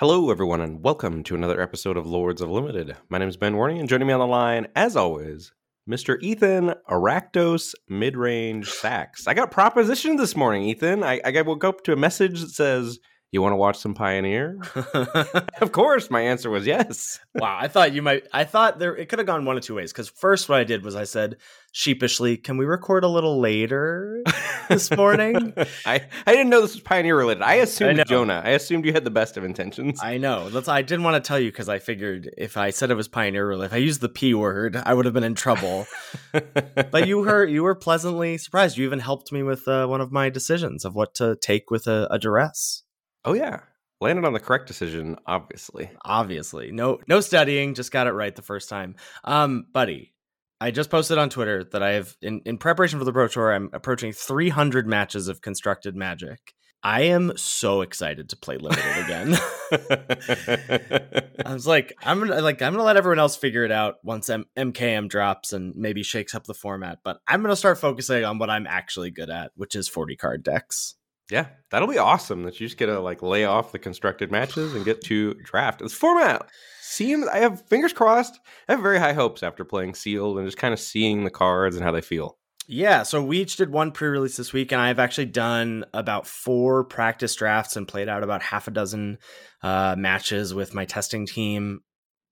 Hello, everyone, and welcome to another episode of Lords of Limited. My name is Ben Warney, and joining me on the line, as always, Mr. Ethan Aractos Mid Range Saks. I got propositioned this morning, Ethan. I, I woke up to a message that says, you want to watch some Pioneer? of course, my answer was yes. wow, I thought you might. I thought there it could have gone one of two ways. Because first, what I did was I said sheepishly, "Can we record a little later this morning?" I I didn't know this was Pioneer related. I assumed I Jonah. I assumed you had the best of intentions. I know. That's I didn't want to tell you because I figured if I said it was Pioneer related, if I used the p word, I would have been in trouble. but you were you were pleasantly surprised. You even helped me with uh, one of my decisions of what to take with a, a duress. Oh yeah. Landed on the correct decision, obviously. Obviously. No no studying, just got it right the first time. Um, buddy, I just posted on Twitter that I have in, in preparation for the Pro Tour, I'm approaching 300 matches of constructed magic. I am so excited to play limited again. I was like, I'm gonna like I'm gonna let everyone else figure it out once M- MKM drops and maybe shakes up the format. But I'm gonna start focusing on what I'm actually good at, which is 40 card decks. Yeah, that'll be awesome. That you just get to like lay off the constructed matches and get to draft. This format seems. I have fingers crossed. I have very high hopes after playing sealed and just kind of seeing the cards and how they feel. Yeah, so we each did one pre-release this week, and I've actually done about four practice drafts and played out about half a dozen uh, matches with my testing team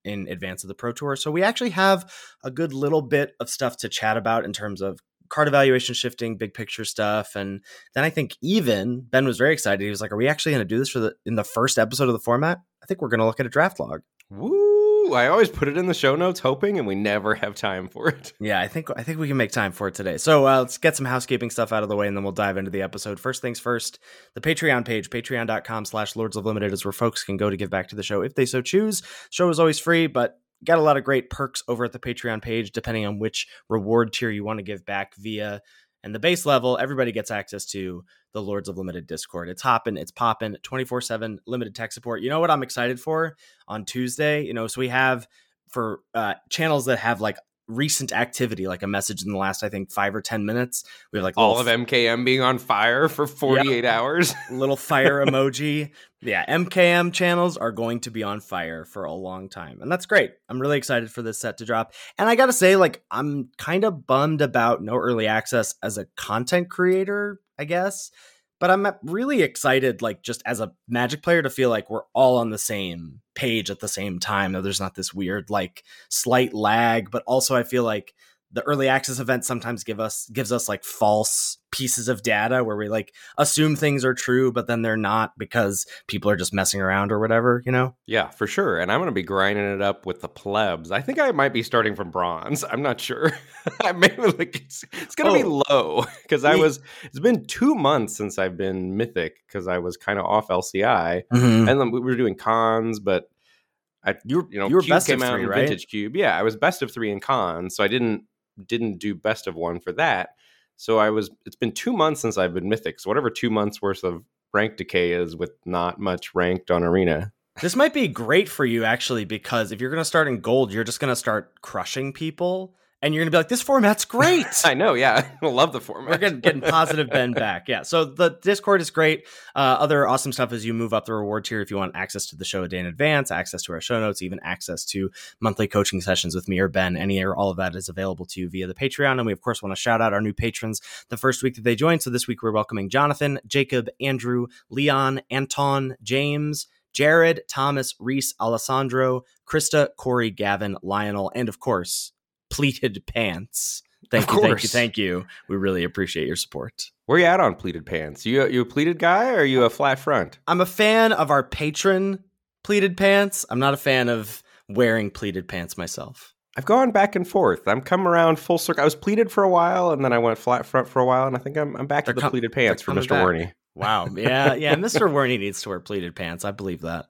in advance of the Pro Tour. So we actually have a good little bit of stuff to chat about in terms of card evaluation shifting, big picture stuff, and then I think even Ben was very excited. He was like, "Are we actually going to do this for the in the first episode of the format? I think we're going to look at a draft log." Woo! I always put it in the show notes, hoping, and we never have time for it. Yeah, I think I think we can make time for it today. So uh, let's get some housekeeping stuff out of the way, and then we'll dive into the episode. First things first, the Patreon page, patreon.com/slash Lords of Limited, is where folks can go to give back to the show if they so choose. Show is always free, but got a lot of great perks over at the Patreon page, depending on which reward tier you want to give back via. And the base level, everybody gets access to the Lords of Limited Discord. It's hopping, it's popping, 24 7 limited tech support. You know what I'm excited for on Tuesday? You know, so we have for uh, channels that have like recent activity, like a message in the last, I think, five or 10 minutes. We have like all of MKM being on fire for 48 yep. hours. little fire emoji. Yeah, MKM channels are going to be on fire for a long time. And that's great. I'm really excited for this set to drop. And I got to say, like, I'm kind of bummed about no early access as a content creator, I guess but I'm uh, really excited, like just as a Magic player, to feel like we're all on the same page at the same time. That there's not this weird like slight lag, but also I feel like the early access event sometimes give us gives us like false pieces of data where we like assume things are true but then they're not because people are just messing around or whatever you know yeah for sure and i'm going to be grinding it up with the plebs i think i might be starting from bronze i'm not sure i may like it's, it's going to oh, be low because i was it's been two months since i've been mythic because i was kind of off lci mm-hmm. and then we were doing cons but I, you, you know, you were Cube best came of out three, right? Vintage Cube. Yeah, I was best of three in cons, so I didn't didn't do best of one for that. So I was. It's been two months since I've been mythic. So whatever two months worth of rank decay is with not much ranked on arena. This might be great for you actually because if you're going to start in gold, you're just going to start crushing people and you're gonna be like, "This format's great." I know, yeah, I love the format. We're getting, getting positive Ben back, yeah. So the Discord is great. Uh, other awesome stuff is you move up the reward tier if you want access to the show a day in advance, access to our show notes, even access to monthly coaching sessions with me or Ben. Any or all of that is available to you via the Patreon, and we of course want to shout out our new patrons the first week that they joined. So this week we're welcoming Jonathan, Jacob, Andrew, Leon, Anton, James. Jared, Thomas, Reese, Alessandro, Krista, Corey, Gavin, Lionel, and of course, pleated pants. Thank you, thank you, thank you. We really appreciate your support. Where you at on pleated pants? You you a pleated guy or are you a flat front? I'm a fan of our patron pleated pants. I'm not a fan of wearing pleated pants myself. I've gone back and forth. I'm come around full circle. I was pleated for a while, and then I went flat front for a while, and I think I'm, I'm back they're to the com- pleated pants for Mr. Warney. Wow. Yeah, yeah. Mr. Warney needs to wear pleated pants. I believe that.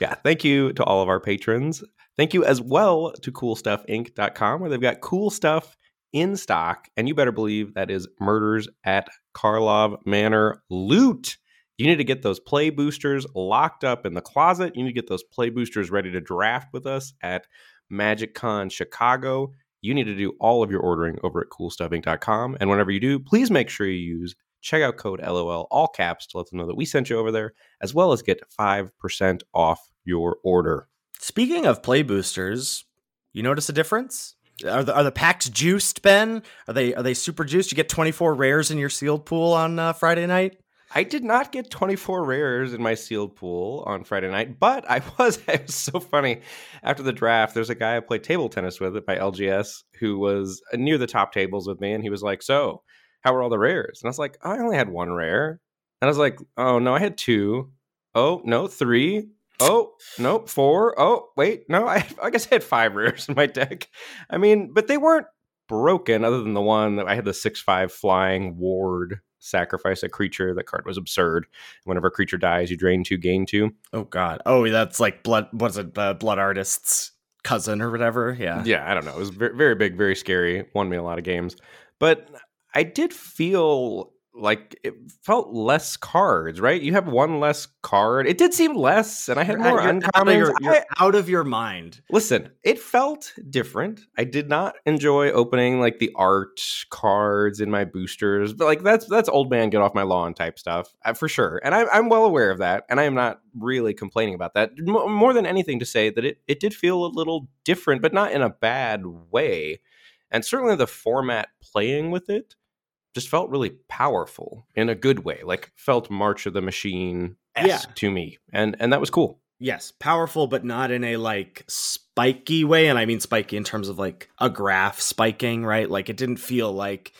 Yeah. Thank you to all of our patrons. Thank you as well to coolstuffinc.com, where they've got cool stuff in stock. And you better believe that is murders at Karlov Manor loot. You need to get those play boosters locked up in the closet. You need to get those play boosters ready to draft with us at Magic Con Chicago. You need to do all of your ordering over at coolstuffinc.com. And whenever you do, please make sure you use checkout code LOL, all caps, to let them know that we sent you over there, as well as get 5% off your order. Speaking of play boosters, you notice a difference? Are the are the packs juiced, Ben? Are they are they super juiced? You get 24 rares in your sealed pool on uh, Friday night? I did not get 24 rares in my sealed pool on Friday night, but I was it was so funny. After the draft, there's a guy I played table tennis with at my LGS who was near the top tables with me, and he was like, "So, how were all the rares?" And I was like, oh, "I only had one rare." And I was like, "Oh no, I had two. Oh no, three. Oh nope, four. Oh wait, no, I I guess I had five rares in my deck. I mean, but they weren't broken, other than the one that I had the six five flying ward sacrifice a creature. That card was absurd. Whenever a creature dies, you drain two, gain two. Oh God! Oh, that's like blood. Was it? Uh, blood artist's cousin or whatever. Yeah. Yeah, I don't know. It was very, very big, very scary. Won me a lot of games, but I did feel like it felt less cards, right? You have one less card. It did seem less, and I had You're more you're out of uncommons. your- you're I- out of your mind. Listen, it felt different. I did not enjoy opening like the art cards in my boosters, but like that's that's old man get off my lawn type stuff uh, for sure. And I'm I'm well aware of that, and I am not really complaining about that. M- more than anything, to say that it it did feel a little different, but not in a bad way. And certainly the format playing with it just felt really powerful in a good way. Like felt March of the Machine Yeah. to me, and and that was cool. Yes, powerful, but not in a like spiky way. And I mean spiky in terms of like a graph spiking, right? Like it didn't feel like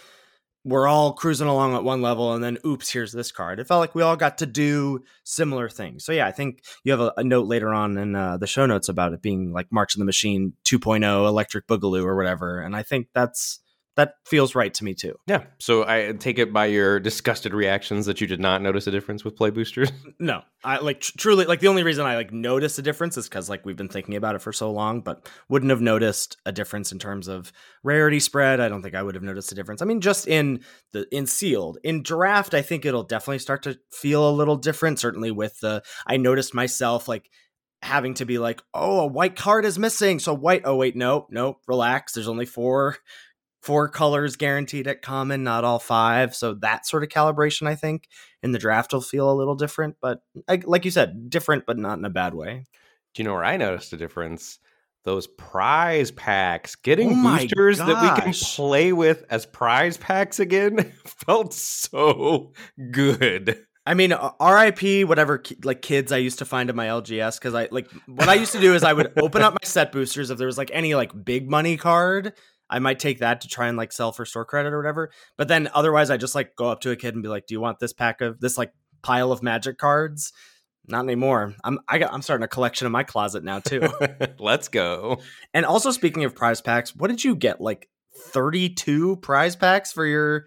we're all cruising along at one level and then oops, here's this card. It felt like we all got to do similar things. So yeah, I think you have a, a note later on in uh, the show notes about it being like March of the Machine 2.0 Electric Boogaloo or whatever. And I think that's that feels right to me too. Yeah. So I take it by your disgusted reactions that you did not notice a difference with play boosters. No, I like tr- truly like the only reason I like noticed a difference is because like we've been thinking about it for so long, but wouldn't have noticed a difference in terms of rarity spread. I don't think I would have noticed a difference. I mean, just in the in sealed in draft, I think it'll definitely start to feel a little different. Certainly with the I noticed myself like having to be like, oh, a white card is missing, so white. Oh wait, no, no, relax. There's only four four colors guaranteed at common, not all five. So that sort of calibration, I think, in the draft will feel a little different. But like you said, different, but not in a bad way. Do you know where I noticed a difference? Those prize packs, getting Oh boosters that we can gosh. play with as prize packs again felt so good. I mean, uh, RIP, whatever like kids I used to find in my LGS because I like what I used to do is I would open up my set boosters if there was like any like big money card. I might take that to try and like sell for store credit or whatever. But then otherwise, I just like go up to a kid and be like, "Do you want this pack of this like pile of magic cards?" Not anymore. I'm I got I'm starting a collection in my closet now too. Let's go. and also speaking of prize packs, what did you get? Like 32 prize packs for your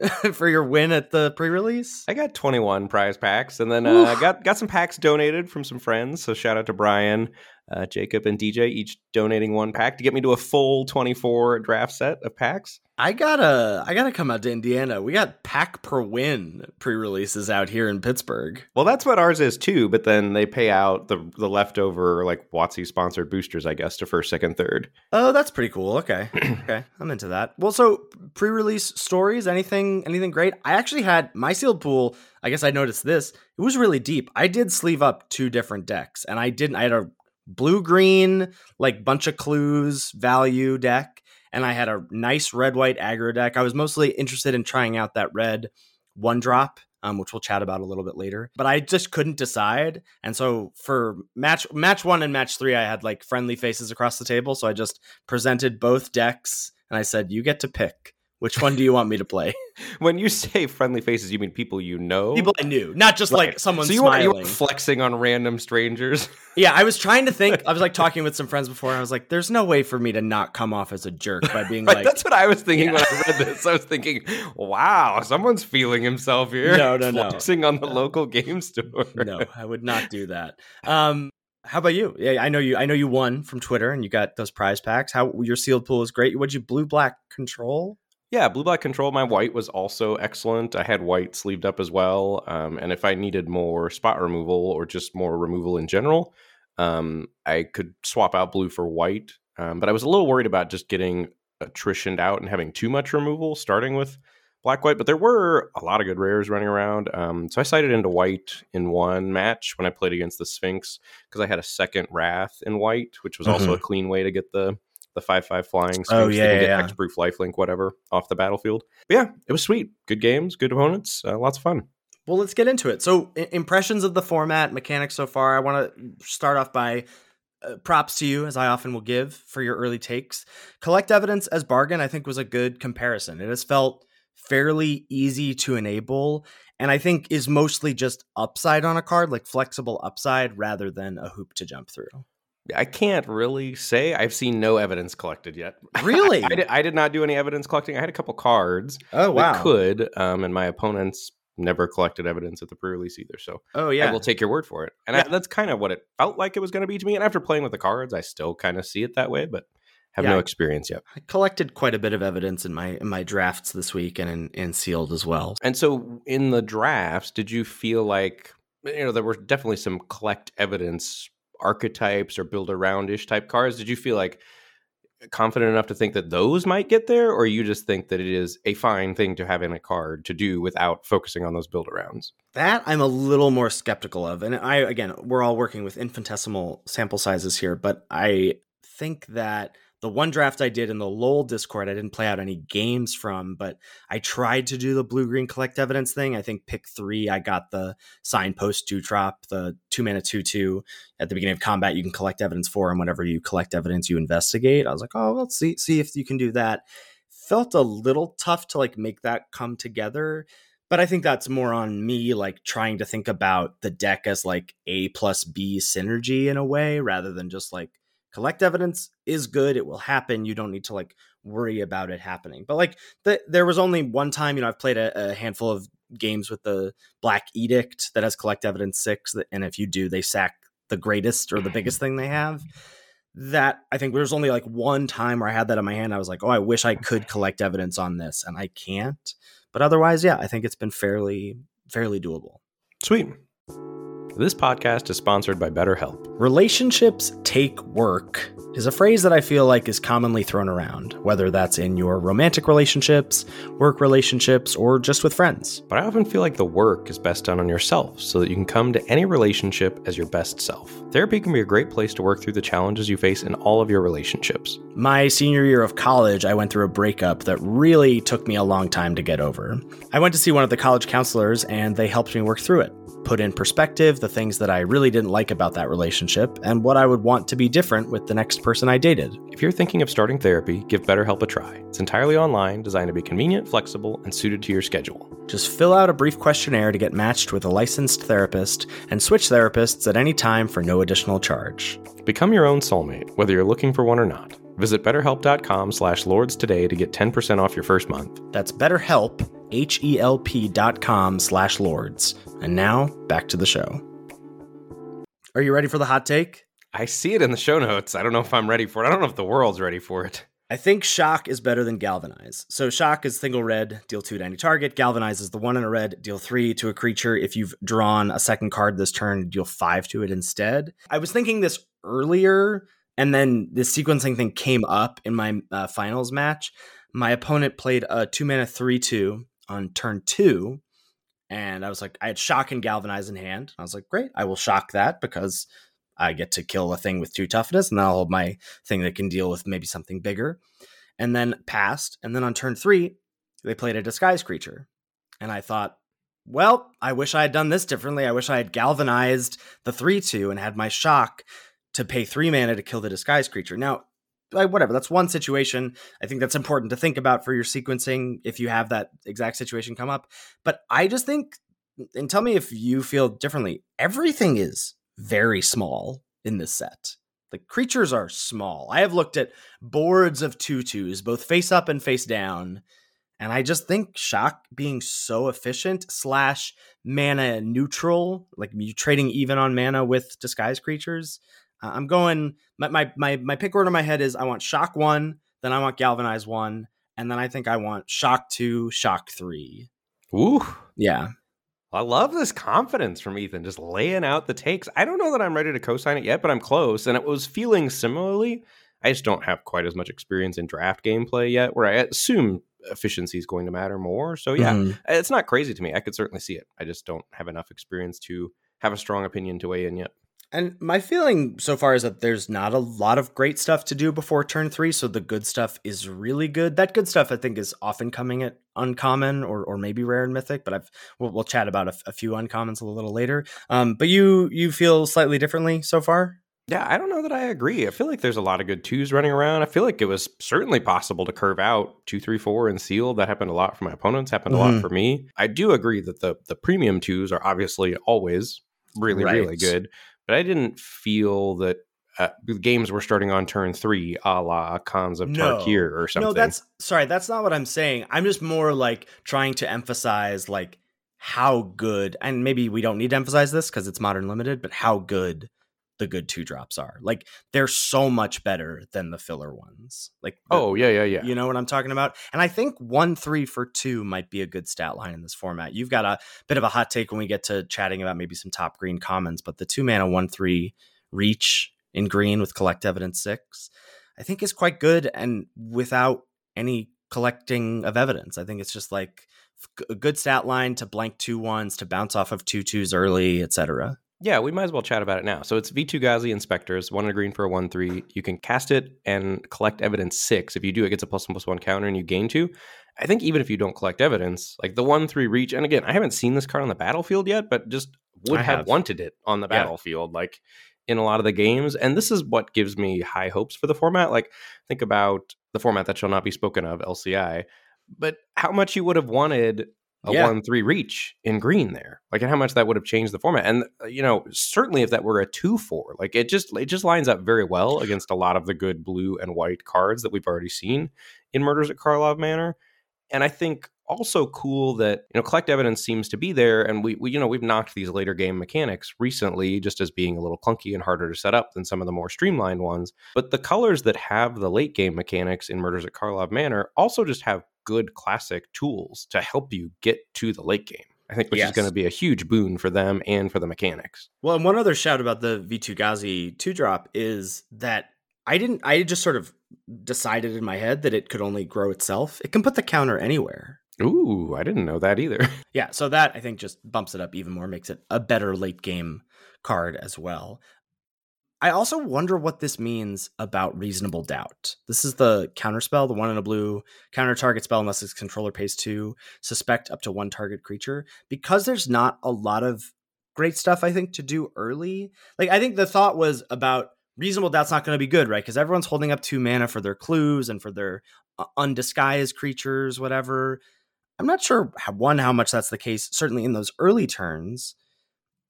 for your win at the pre-release? I got 21 prize packs, and then uh, got got some packs donated from some friends. So shout out to Brian, uh, Jacob, and DJ, each donating one pack to get me to a full 24 draft set of packs. I gotta I gotta come out to Indiana. We got pack per win pre-releases out here in Pittsburgh. Well, that's what ours is too. But then they pay out the the leftover like WotC sponsored boosters, I guess, to first, second, third. Oh, that's pretty cool. Okay. okay. I'm into that. Well, so pre-release stories, anything anything great? I actually had my sealed pool, I guess I noticed this. It was really deep. I did sleeve up two different decks and I didn't I had a blue green like bunch of clues value deck and I had a nice red white aggro deck. I was mostly interested in trying out that red one drop um, which we'll chat about a little bit later. But I just couldn't decide, and so for match match one and match three, I had like friendly faces across the table. So I just presented both decks, and I said, "You get to pick which one do you want me to play." When you say friendly faces, you mean people you know? People I knew, not just like Right. someone so you smiling. you weren't flexing on random strangers. yeah, I was trying to think. I was like talking with some friends before, and I was like, "There's no way for me to not come off as a jerk by being Right, like." that's what I was thinking Yeah. when I read this. I was thinking, "Wow, someone's feeling himself here." No, no, no. flexing on the No. local game store. no, I would not do that. Um, how about you? Yeah, I know you. I know you won from Twitter, and you got those prize packs. How your sealed pool is great. What'd you blue black control? Yeah, blue black control. My white was also excellent. I had white sleeved up as well. Um, and if I needed more spot removal or just more removal in general, um, I could swap out blue for white. Um, but I was a little worried about just getting attritioned out and having too much removal, starting with black white, but there were a lot of good rares running around. Um, so I sided into white in one match when I played against the Sphinx because I had a second Wrath in white, which was also Mhm. a clean way to get the the five five flying Sphinx. Oh, They yeah, can get yeah, yeah. hexproof lifelink, whatever, off the battlefield. But yeah, it was sweet. Good games, good opponents, uh, lots of fun. Well, let's get into it. So, i- impressions of the format, mechanics so far. I want to start off by uh, props to you, as I often will give for your early takes. Collect evidence as bargain, I think, was a good comparison. It has felt fairly easy to enable, and I think is mostly just upside on a card, like flexible upside, rather than a hoop to jump through. I can't really say. I've seen no evidence collected yet. Really? I, did, I did not do any evidence collecting. I had a couple cards Oh wow could, um, and my opponents never collected evidence at the pre-release either. So Oh yeah. I will take your word for it. And Yeah. I, that's kind of what it felt like it was going to be to me. And after playing with the cards, I still kind of see it that way, but have Yeah. no experience yet. I collected quite a bit of evidence in my in my drafts this week and in, in sealed as well. And so in the drafts, did you feel like you know there were definitely some collect evidence archetypes or build around ish type cars. Did you feel like confident enough to think that those might get there, or you just think that it is a fine thing to have in a card to do without focusing on those build arounds? That I'm a little more skeptical of. And I, again, we're all working with infinitesimal sample sizes here, but I think that the one draft I did in the LOL Discord, I didn't play out any games from, but I tried to do the blue green collect evidence thing. I think pick three, I got the signpost two drop, the two mana two two. At the beginning of combat, you can collect evidence for, and whenever you collect evidence, you investigate. I was like, oh, let's see, see if you can do that. Felt a little tough to like make that come together but I think that's more on me, like trying to think about the deck as like A plus B synergy in a way, rather than just like collect evidence is good. It will happen. You don't need to like worry about it happening. But like the, there was only one time, you know, I've played a, a handful of games with the Black Edict that has collect evidence six, and if you do, they sack the greatest or the biggest thing they have. That I think there's only like one time where I had that in my hand. I was like, oh, I wish I could collect evidence on this, and I can't. But otherwise, yeah, I think it's been fairly fairly doable. Sweet. This podcast is sponsored by BetterHelp. Relationships take work is a phrase that I feel like is commonly thrown around, whether that's in your romantic relationships, work relationships, or just with friends. But I often feel like the work is best done on yourself so that you can come to any relationship as your best self. Therapy can be a great place to work through the challenges you face in all of your relationships. My senior year of college, I went through a breakup that really took me a long time to get over. I went to see one of the college counselors and they helped me work through it, put in perspective the things that I really didn't like about that relationship and what I would want to be different with the next person I dated. If you're thinking of starting therapy, give BetterHelp a try. It's entirely online, designed to be convenient, flexible, and suited to your schedule. Just fill out a brief questionnaire to get matched with a licensed therapist and switch therapists at any time for no additional charge. Become your own soulmate, whether you're looking for one or not. Visit betterhelp.com slash lords today to get 10% off your first month. That's BetterHelp, H-E-L-P dot com slash lords. And now, back to the show. Are you ready for the hot take? I see it in the show notes. I don't know if I'm ready for it. I don't know if the world's ready for it. I think Shock is better than Galvanize. So Shock is single red, deal two to any target. Galvanize is the one in a red, deal three to a creature. If you've drawn a second card this turn, deal five to it instead. I was thinking this earlier, and then this sequencing thing came up in my uh, finals match. My opponent played a two mana three two on turn two, and I was like, I had Shock and Galvanize in hand. I was like, great, I will shock that because I get to kill a thing with two toughness, and then I'll hold my thing that can deal with maybe something bigger. And then passed. And then on turn three, they played a disguise creature. And I thought, well, I wish I had done this differently. I wish I had galvanized the 3 2 and had my shock to pay three mana to kill the disguise creature. Now, whatever, that's one situation. I think that's important to think about for your sequencing if you have that exact situation come up. But I just think, and tell me if you feel differently, everything is very small in this set. The creatures are small. I have looked at boards of tutus, both face up and face down, and I just think shock being so efficient slash mana neutral, like you trading even on mana with disguise creatures. Uh, I'm going. My, my my my pick order in my head is I want shock one, then I want galvanize one, and then I think I want shock two, shock three. Ooh. Yeah, I love this confidence from Ethan, just laying out the takes. I don't know that I'm ready to co sign it yet, but I'm close. And it was feeling similarly. I just don't have quite as much experience in draft gameplay yet, where I assume efficiency is going to matter more. So yeah, Mhm. it's not crazy to me. I could certainly see it. I just don't have enough experience to have a strong opinion to weigh in yet. And my feeling so far is that there's not a lot of great stuff to do before turn three, so the good stuff is really good. That good stuff, I think, is often coming at uncommon or, or maybe rare and mythic. But I've we'll, we'll chat about a, few uncommons a little later. Um, but you you feel slightly differently so far. Yeah, I don't know that I agree. I feel like there's a lot of good twos running around. I feel like it was certainly possible to curve out two, three, four, and seal. That happened a lot for my opponents. Happened a lot Mhm. for me. I do agree that the the premium twos are obviously always really, really good. But I didn't feel that uh, games were starting on turn three, a la Khans of No. Tarkir or something. No, that's sorry, that's not what I'm saying. I'm just more like trying to emphasize like how good, and maybe we don't need to emphasize this because it's modern limited, but how good the good two drops are. Like they're so much better than the filler ones. Like the- oh yeah, yeah, yeah. You know what I'm talking about? And I think one three for two might be a good stat line in this format. You've got a bit of a hot take when we get to chatting about maybe some top green commons, but the two mana one three reach in green with collect evidence six, I think is quite good and without any collecting of evidence. I think it's just like a good stat line to blank two ones to bounce off of two twos early, etc. Yeah, we might as well chat about it now. So it's Vitu-Ghazi Inspectors, one a green for a 1 3. You can cast it and collect evidence six. If you do, it gets a plus one plus one counter and you gain two. I think even if you don't collect evidence, like the 1 3 reach, and again, I haven't seen this card on the battlefield yet, but just would have. have. wanted it on the Yeah. battlefield, like in a lot of the games. And this is what gives me high hopes for the format. Like, think about the format that shall not be spoken of, LCI, but how much you would have wanted a Yeah. one three reach in green there. Like and how much that would have changed the format. And uh, you know certainly if that were a two four like it just it just lines up very well against a lot of the good blue and white cards that we've already seen in murders at karlov manor. And i think also cool that you know collect evidence seems to be there. And we, we you know we've knocked these later game mechanics recently just as being a little clunky and harder to set up than some of the more streamlined ones. But the colors that have the late game mechanics in murders at karlov manor also just have good classic tools to help you get to the late game i think which Yes. is going to be a huge boon for them and for the mechanics Well, and one other shout about the Vitu-Ghazi two drop is that I didn't, I just sort of decided in my head that it could only grow itself. It can put the counter anywhere. ooh i didn't know that either Yeah, so that I think just bumps it up even more, makes it a better late game card as well. I also wonder what this means about reasonable doubt. This is the counter spell, the one in a blue counter target spell unless its controller pays two, suspect up to one target creature. Because there's not a lot of great stuff, I think, to do early. Like, I think the thought was about reasonable doubt's not going to be good, right? Because everyone's holding up two mana for their clues and for their uh, undisguised creatures, whatever. I'm not sure how, one how much that's the case. Certainly in those early turns,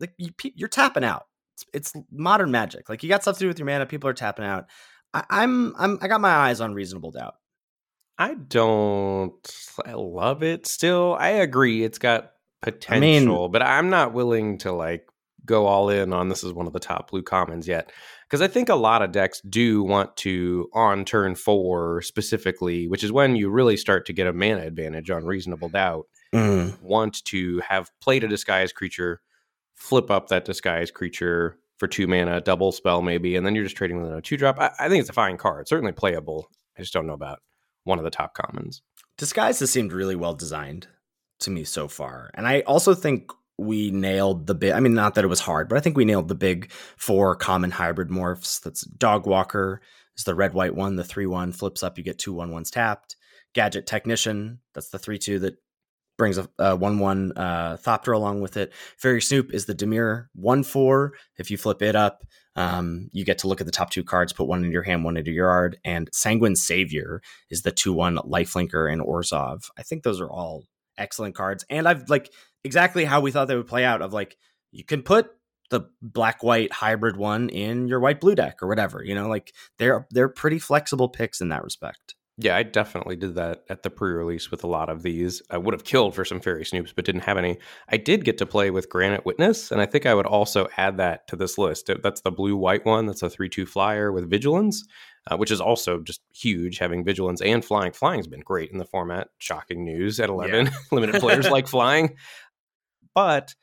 like you, you're tapping out. It's, it's modern magic. Like you got stuff to do with your mana. People are tapping out. I, I'm I'm I got my eyes on reasonable doubt. I don't I love it still. I agree it's got potential, but I'm not willing to like go all in on this is one of the top blue commons yet. Because I think a lot of decks do want to on turn four specifically, which is when you really start to get a mana advantage on reasonable doubt, mm. want to have played a disguised creature, flip up that disguised creature for two mana, double spell maybe, and then you're just trading with a two drop. I, I think it's a fine card, certainly playable. I just don't know about one of the top commons. Disguise has seemed really well designed to me so far, and I also think we nailed the big. I mean, not that it was hard, but I think we nailed the big four common hybrid morphs. That's Dog Walker is the red white one. The three one flips up, you get two one ones tapped. Gadget Technician, that's the three two that brings a, a one one uh, Thopter along with it. Faerie Snoop is the Dimir one four. If you flip it up, um, you get to look at the top two cards, put one in your hand, one into your yard. And Sanguine Savior is the two one Lifelinker and Orzhov. I think those are all excellent cards, and I've like exactly how we thought they would play out. Of like you can put the black white hybrid one in your white blue deck or whatever. You know, like they're they're pretty flexible picks in that respect. Yeah, I definitely did that at the pre-release with a lot of these. I would have killed for some faerie snoops, but didn't have any. I did get to play with Granite Witness, and I think I would also add that to this list. That's the blue-white one. That's a three-two flyer with Vigilance, uh, which is also just huge. Having Vigilance and Flying. Flying's been great in the format. Shocking news at eleven. Limited players like flying, but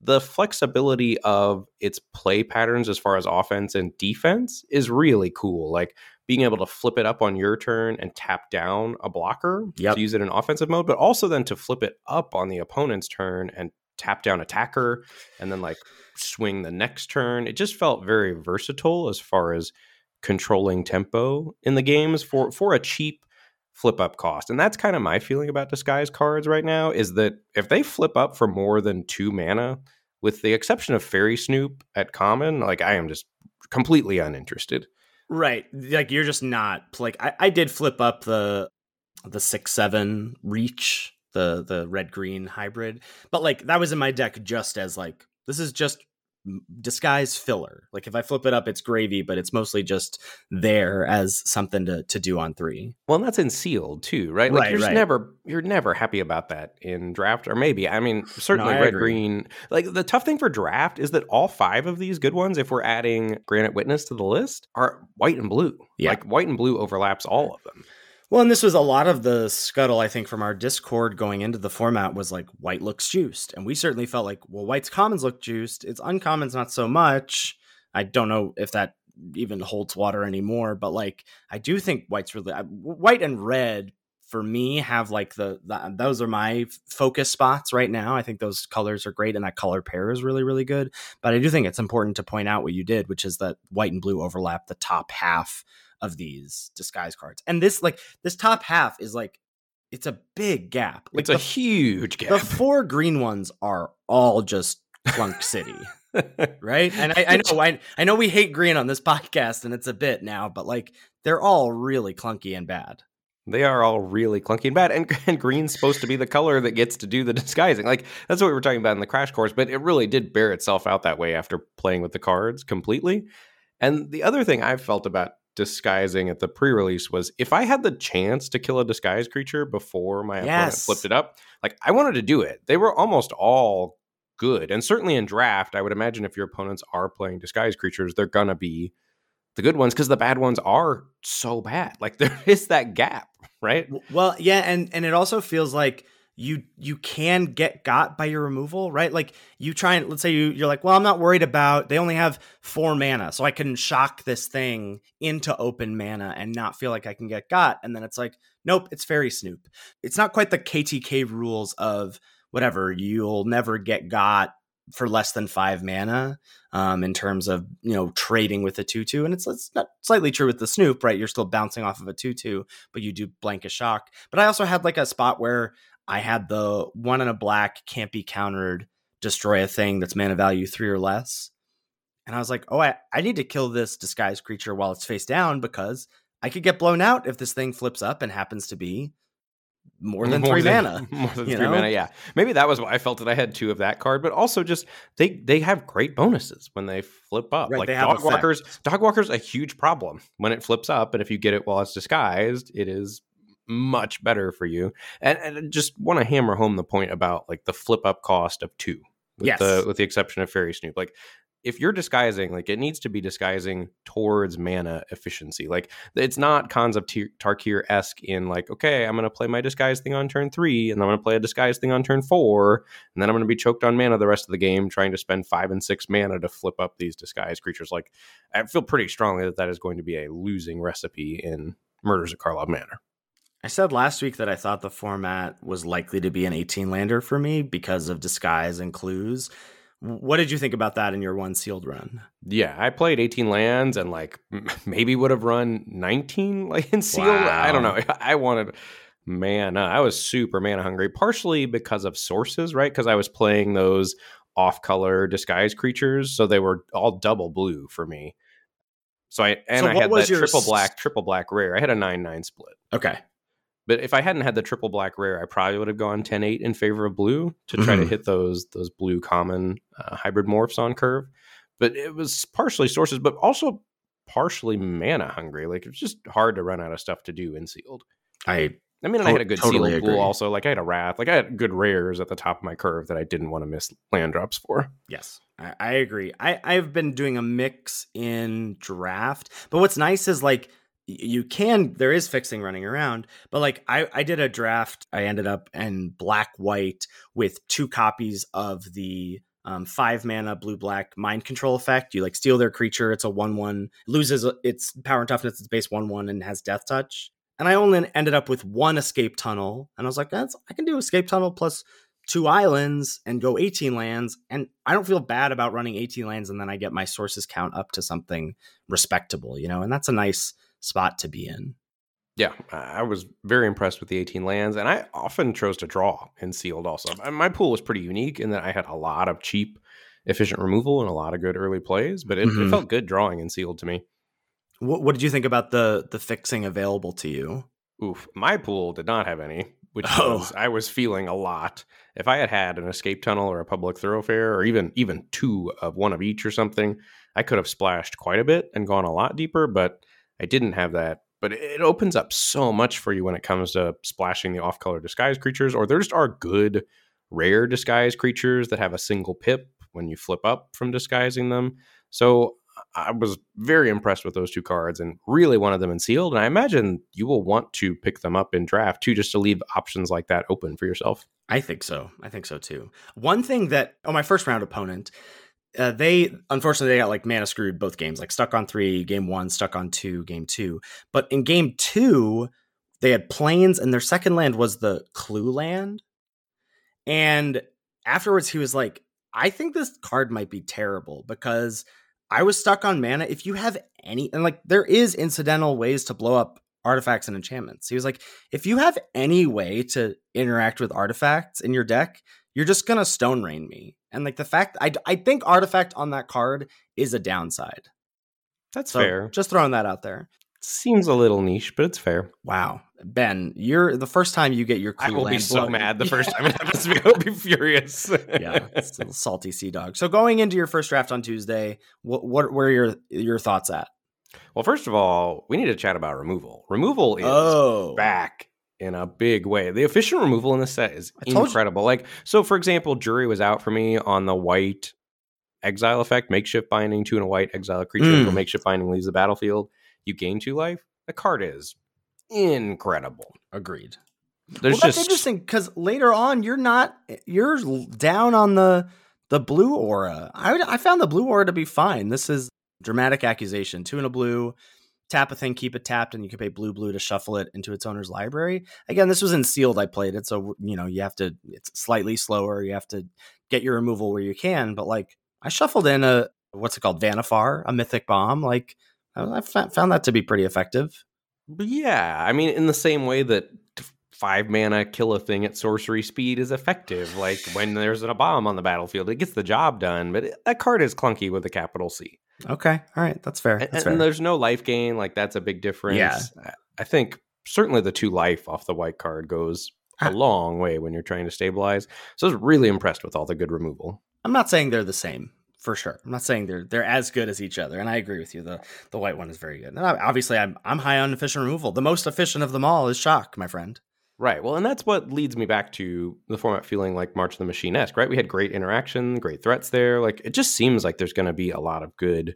the flexibility of its play patterns as far as offense and defense is really cool. Like being able to flip it up on your turn and tap down a blocker Yep. to use it in offensive mode, but also then to flip it up on the opponent's turn and tap down attacker and then like swing the next turn. It just felt very versatile as far as controlling tempo in the games for for a cheap flip up cost. And that's kind of my feeling about disguise cards right now is that if they flip up for more than 2 mana with the exception of Faerie Snoop at common, like I am just completely uninterested. Right. Like you're just not like I, I did flip up the the six seven reach, the the red green hybrid. But like that was in my deck just as like this is just disguise filler. Like if I flip it up, it's gravy, but it's mostly just there as something to to do on three. Well, and that's in sealed too, right? Like Right, you're right. never you're never happy about that in draft, or maybe I mean certainly I red agree. green. Like the tough thing for draft is that all five of these good ones, if we're adding Granite Witness to the list, are white and blue. Yeah. Like white and blue overlaps all of them. Well, and this was a lot of the scuttle, I think, from our Discord going into the format was like white looks juiced. And we certainly felt like, well, white's commons look juiced. It's uncommons not so much. I don't know if that even holds water anymore, but like I do think white's really I- white and red for me have like the, the those are my focus spots right now. I think those colors are great and that color pair is really really good. But I do think it's important to point out what you did, which is that white and blue overlap the top half of these disguise cards. And this like this top half is like it's a big gap. Like it's a the, huge gap. the four green ones are all just Clunk City, right? And I, I know I, I know we hate green on this podcast, and it's a bit now, but like they're all really clunky and bad. They are all really clunky and bad. And, and green's supposed to be the color that gets to do the disguising. Like, that's what we were talking about in the crash course, but it really did bear itself out that way after playing with the cards completely. And the other thing I felt about disguising at the pre release was if I had the chance to kill a disguised creature before my opponent flipped it up, like, I wanted to do it. They were almost all good. And certainly in draft, I would imagine if your opponents are playing disguised creatures, they're going to be the good ones because the bad ones are so bad. Like, there is that gap, right? Well, yeah, and and it also feels like you you can get got by your removal, right? Like you try and let's say you you're like, well, I'm not worried about they only have four mana, so I can shock this thing into open mana and not feel like I can get got. And then it's like, nope, it's Faerie Snoop. It's not quite the KTK rules of whatever you'll never get got for less than five mana um, in terms of you know trading with a two two, and it's, it's not slightly true with the Snoop, right? You're still bouncing off of a two two, but you do blank a shock. But I also had like a spot where I had the one in a black can't be countered, destroy a thing that's mana value three or less, and I was like, oh, I, I need to kill this disguised creature while it's face down because I could get blown out if this thing flips up and happens to be more than three mana. More than three know? mana, yeah. Maybe that was why I felt that I had two of that card, but also just they they have great bonuses when they flip up. Right, like dog walkers, dog walkers a huge problem when it flips up, and if you get it while it's disguised, it is much better for you. And, and I just want to hammer home the point about like the flip up cost of two. With Yes. the with the exception of Faerie Snoop. Like if you're disguising, like it needs to be disguising towards mana efficiency. Like it's not Khans of Tyr- Tarkir esque in like, okay, I'm going to play my disguise thing on turn three, and I'm going to play a disguise thing on turn four, and then I'm going to be choked on mana the rest of the game trying to spend five and six mana to flip up these disguised creatures. Like I feel pretty strongly that that is going to be a losing recipe in Murders at Karlov Manor. I said last week that I thought the format was likely to be an 18 lander for me because of disguise and clues. What did you think about that in your one sealed run? Yeah, I played 18 lands and like maybe would have run 19 like in sealed. I don't know. I wanted mana. Uh, I was super mana hungry, partially because of sources, right? Because I was playing those off color disguise creatures, so they were all double blue for me. So I and So I had that your triple black, triple black rare. I had a nine nine split. Okay. But if I hadn't had the triple black rare, I probably would have gone 10-8 in favor of blue to try to Mhm. hit those those blue common uh, hybrid morphs on curve. But it was partially sources, but also partially mana hungry. Like it's just hard to run out of stuff to do in sealed. I I mean, and I had a good totally sealed agree. pool also. Like I had a wrath. Like I had good rares at the top of my curve that I didn't want to miss land drops for. yes, I, I agree. I, I've been doing a mix in draft, but what's nice is like you can there is fixing running around, but like I, I did a draft. I ended up in black white with two copies of the um, five mana blue black mind control effect. You like steal their creature. It's a one one loses its power and toughness. It's base one one and has death touch. And I only ended up with one escape tunnel, and I was like, that's I can do escape tunnel plus two islands and go 18 lands and i don't feel bad about running 18 lands and then i get my sources count up to something respectable you know and that's a nice spot to be in yeah i was very impressed with the 18 lands and i often chose to draw in sealed also my pool was pretty unique in that i had a lot of cheap efficient removal and a lot of good early plays but it, mm-hmm. it felt good drawing in sealed to me what, what did you think about the the fixing available to you oof my pool did not have any which oh. was I was feeling a lot. If I had had an escape tunnel or a public thoroughfare, or even even two of one of each or something, I could have splashed quite a bit and gone a lot deeper. But I didn't have that. But it opens up so much for you when it comes to splashing the off-color disguise creatures, or there just are good rare disguise creatures that have a single pip when you flip up from disguising them. So I was very impressed with those two cards and really wanted them in sealed. And I imagine you will want to pick them up in draft too, just to leave options like that open for yourself. I think so. I think so too. One thing that, oh, my first round opponent, uh, they unfortunately they got like mana screwed both games, like stuck on three, game one, stuck on two, game two. But in game two, they had Plains, and their second land was the clue land. And afterwards, he was like, I think this card might be terrible because I was stuck on mana. If you have any, and like there is incidental ways to blow up artifacts and enchantments. He was like, if you have any way to interact with artifacts in your deck, you're just gonna stone rain me. And like the fact, I I think artifact on that card is a downside. That's so fair. Just throwing that out there. Seems a little niche, but it's fair. Wow, Ben, you're the first time you get your. I will be so mad the first time it happens to me. I'll be furious. yeah, it's a salty sea dog. So going into your first draft on Tuesday, what what were your your thoughts at? Well, first of all, we need to chat about removal. Removal is oh. back in a big way. The efficient removal in this set is incredible. You. Like, so for example, Jury was out for me on the white exile effect, makeshift binding, two and a white exile creature mm. until makeshift binding leaves the battlefield you gain two life. The card is incredible. Agreed. There's well, that's just interesting because later on you're not you're down on the the blue aura. I I found the blue aura to be fine. This is dramatic accusation. Two and a blue, tap a thing, keep it tapped, and you can pay blue blue to shuffle it into its owner's library. Again, this was in sealed. I played it, so you know you have to. It's slightly slower. You have to get your removal where you can. But like I shuffled in a what's it called, Vannifar, a mythic bomb. Like I found that to be pretty effective. Yeah, I mean, in the same way that five mana kill a thing at sorcery speed is effective. Like when there's a bomb on the battlefield, it gets the job done. But it, that card is clunky with a capital C. Okay, all right, that's fair. That's and, fair. and, there's no life gain. Like that's a big difference. Yeah. I think certainly the two life off the white card goes a long way when you're trying to stabilize. So I was really impressed with all the good removal. I'm not saying they're the same for sure. I'm not saying they're they're as good as each other, and I agree with you. the The white one is very good. And obviously, I'm I'm high on efficient removal. The most efficient of them all is shock, my friend. Right. Well, and that's what leads me back to the format feeling like March of the Machine esque. Right. We had great interaction, great threats there. Like it just seems like there's going to be a lot of good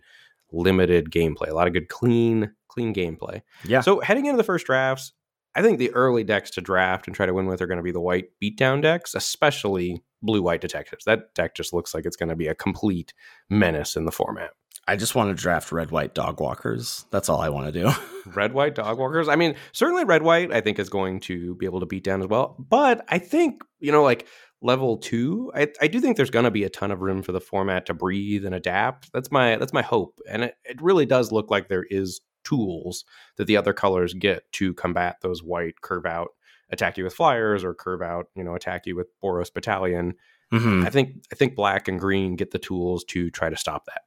limited gameplay, a lot of good clean clean gameplay. Yeah. So heading into the first drafts, I think the early decks to draft and try to win with are going to be the white beatdown decks, especially blue white detectives. That deck just looks like it's going to be a complete menace in the format. I just want to draft red white dog walkers. That's all I want to do. red white dog walkers. I mean, certainly red white, I think, is going to be able to beat down as well. But I think, you know, like level two, I, I do think there's going to be a ton of room for the format to breathe and adapt. That's my that's my hope. And it, it really does look like there is tools that the other colors get to combat those white curve out attack you with flyers or curve out, you know, attack you with Boros Battalion. Mm-hmm. I think I think black and green get the tools to try to stop that.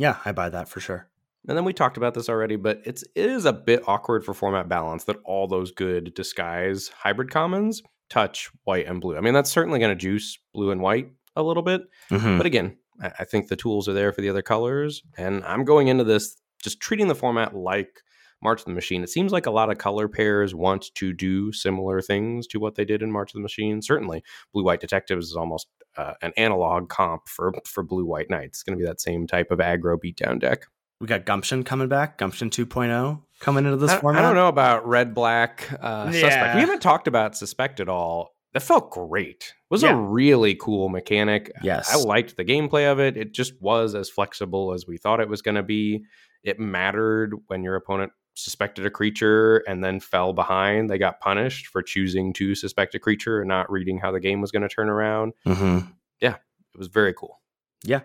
Yeah, I buy that for sure. And then we talked about this already, but it's it is a bit awkward for format balance that all those good disguise hybrid commons touch white and blue. I mean, that's certainly going to juice blue and white a little bit, mm-hmm. but again, I, I think the tools are there for the other colors, and I'm going into this just treating the format like March of the Machine. It seems like a lot of color pairs want to do similar things to what they did in March of the Machine. Certainly, Blue White Detectives is almost uh, an analog comp for for Blue White Knights. It's going to be that same type of aggro beatdown deck. We got Gumption coming back, Gumption 2.0 coming into this I, format. I don't know about Red Black uh, yeah. Suspect. We haven't talked about Suspect at all. that felt great. It was Yeah. a really cool mechanic. Yes. I liked the gameplay of it. It just was as flexible as we thought it was going to be. It mattered when your opponent suspected a creature and then fell behind. They got punished for choosing to suspect a creature and not reading how the game was going to turn around. Mm-hmm. Yeah, it was very cool. Yeah.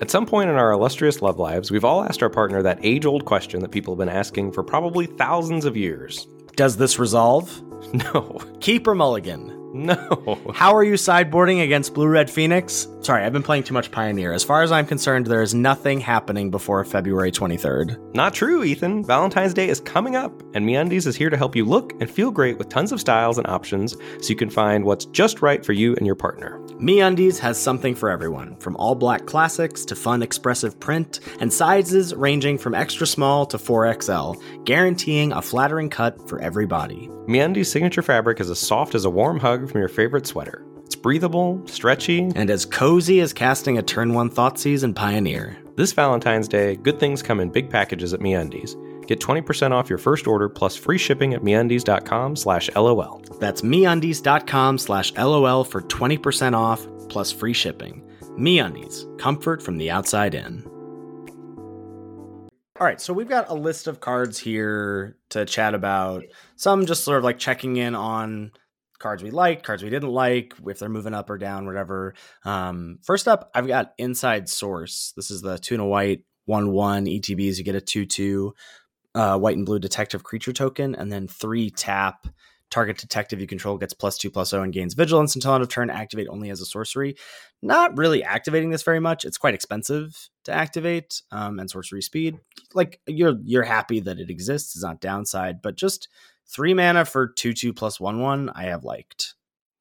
At some point in our illustrious love lives, we've all asked our partner that age old question that people have been asking for probably thousands of years. Does this resolve? No, Keep or mulligan? No. How are you sideboarding against Blue Red Phoenix? Sorry, I've been playing too much Pioneer. As far as I'm concerned, there is nothing happening before February 23rd. Not true, Ethan. Valentine's Day is coming up, and MeUndies is here to help you look and feel great with tons of styles and options so you can find what's just right for you and your partner. MeUndies has something for everyone, from all black classics to fun expressive print, and sizes ranging from extra small to 4XL, guaranteeing a flattering cut for every body. MeUndies' signature fabric is as soft as a warm hug from your favorite sweater. It's breathable, stretchy. And as cozy as casting a turn one Thoughtseize in Pioneer. This Valentine's Day, good things come in big packages at MeUndies. Get 20% off your first order plus free shipping at MeUndies.com slash LOL. That's MeUndies.com slash LOL for 20% off plus free shipping. MeUndies, comfort from the outside in. All right, so we've got a list of cards here to chat about. Some just sort of like checking in on cards we liked, cards we didn't like, if they're moving up or down, whatever. Um, first up, I've got Inside Source. This is the tuna white 1 1 ETBs. You get a 2 2 uh, white and blue detective creature token, and then three tap. Target detective you control gets plus two plus zero and gains vigilance until end of turn. Activate only as a sorcery. Not really activating this very much. It's quite expensive to activate, um, and sorcery speed. Like you're you're happy that it exists. It's not downside, but just three mana for two two plus one one. I have liked.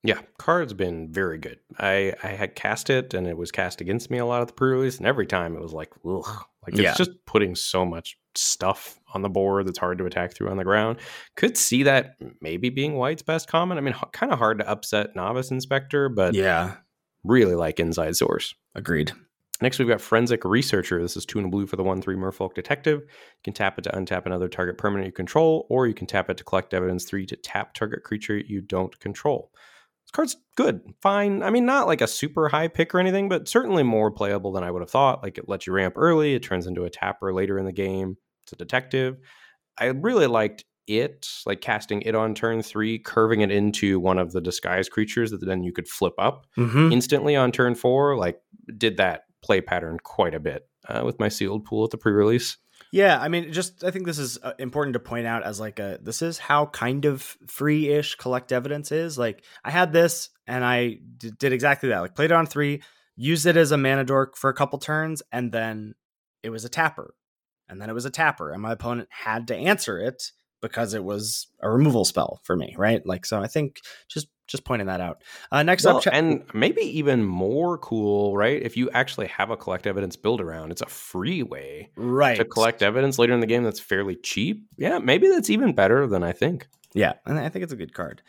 Yeah, card's been very good. I, I had cast it and it was cast against me a lot of the pre-release, and every time it was like, ugh. Like it's Yeah. just putting so much stuff on the board that's hard to attack through on the ground. Could see that maybe being white's best common. I mean, kind of hard to upset novice inspector, but Yeah, really like inside source. agreed. Next, we've got Forensic Researcher. This is two and a blue for the 1 3 Merfolk Detective. You can tap it to untap another target permanent you control, or you can tap it to collect evidence 3 to tap target creature you don't control. This card's good, fine. I mean, not like a super high pick or anything, but certainly more playable than I would have thought. Like, it lets you ramp early, it turns into a tapper later in the game. It's a detective. I really liked it, like casting it on turn three, curving it into one of the disguised creatures that then you could flip up Mm-hmm. instantly on turn four. Like, did that play pattern quite a bit uh, with my sealed pool at the pre-release. Yeah, I mean, just I think this is uh, important to point out as like a this is how kind of free-ish collect evidence is. Like I had this and I d- did exactly that. Like played it on three, used it as a mana dork for a couple turns, and then it was a tapper, and then it was a tapper, and my opponent had to answer it because it was a removal spell for me, right? Like so, I think just just pointing that out. Uh, next Well, up, and maybe even more cool, right? If you actually have a collect evidence build around, it's a free way right to collect evidence later in the game that's fairly cheap. Yeah, maybe that's even better than I think. Yeah, and I think it's a good card.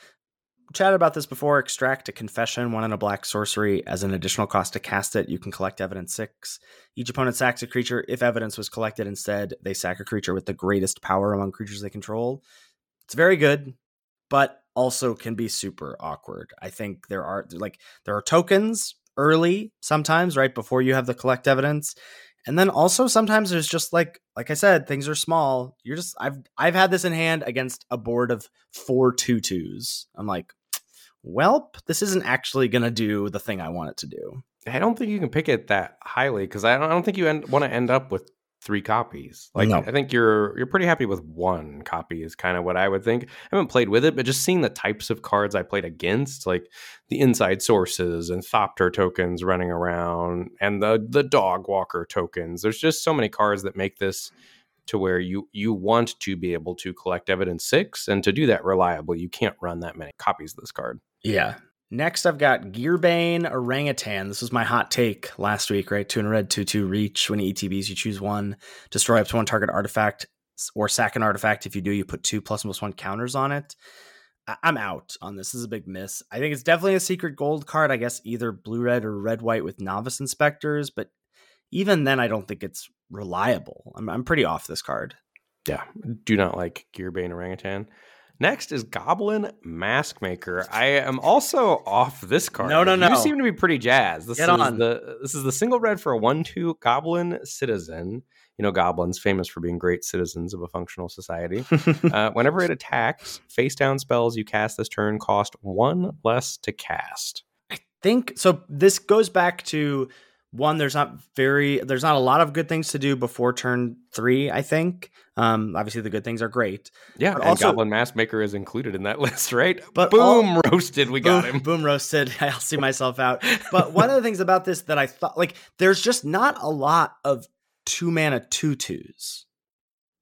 Chatted about this before. Extract a confession, one in a black sorcery. As an additional cost to cast it, you can collect evidence six. Each opponent sacks a creature. If evidence was collected instead, they sack a creature with the greatest power among creatures they control. It's very good, but also can be super awkward. I think there are like there are tokens early sometimes, right before you have the collect evidence. And then also sometimes there's just like like I said, things are small. You're just I've I've had this in hand against a board of four tutus. I'm like, welp, this isn't actually gonna do the thing I want it to do. I don't think you can pick it that highly because I don't, I don't think you end, want to end up with three copies. Like No. I think you're you're pretty happy with one copy is kind of what I would think. I haven't played with it, but just seeing the types of cards I played against, like the inside sources and Thopter tokens running around and the the dog walker tokens. There's just so many cards that make this to where you you want to be able to collect evidence six and to do that reliably, you can't run that many copies of this card. Yeah. Next, I've got Gearbane Orangutan. This was my hot take last week, right? Two a red, two two reach. When ETBs, you choose one, destroy up to one target artifact, or sack an artifact. If you do, you put two plus plus one counters on it. I- I'm out on this. This is a big miss. I think it's definitely a secret gold card. I guess either blue red or red white with novice inspectors, but even then, I don't think it's reliable. I'm I'm pretty off this card. Yeah, do not like Gearbane Orangutan. Next is Goblin Mask Maker. I am also off this card. No, no, no. You seem to be pretty jazzed. This Get is on. the this is the single red for a one-two Goblin Citizen. You know, goblins famous for being great citizens of a functional society. uh, whenever it attacks, face down spells you cast this turn cost one less to cast. I think so this goes back to one there's not very there's not a lot of good things to do before turn three i think um obviously the good things are great Yeah, But and also- Goblin Mask Maker is included in that list, right? But boom, roasted. We got boom, him. boom roasted i'll see myself out but one of the things about this that i thought like there's just not a lot of two mana tutus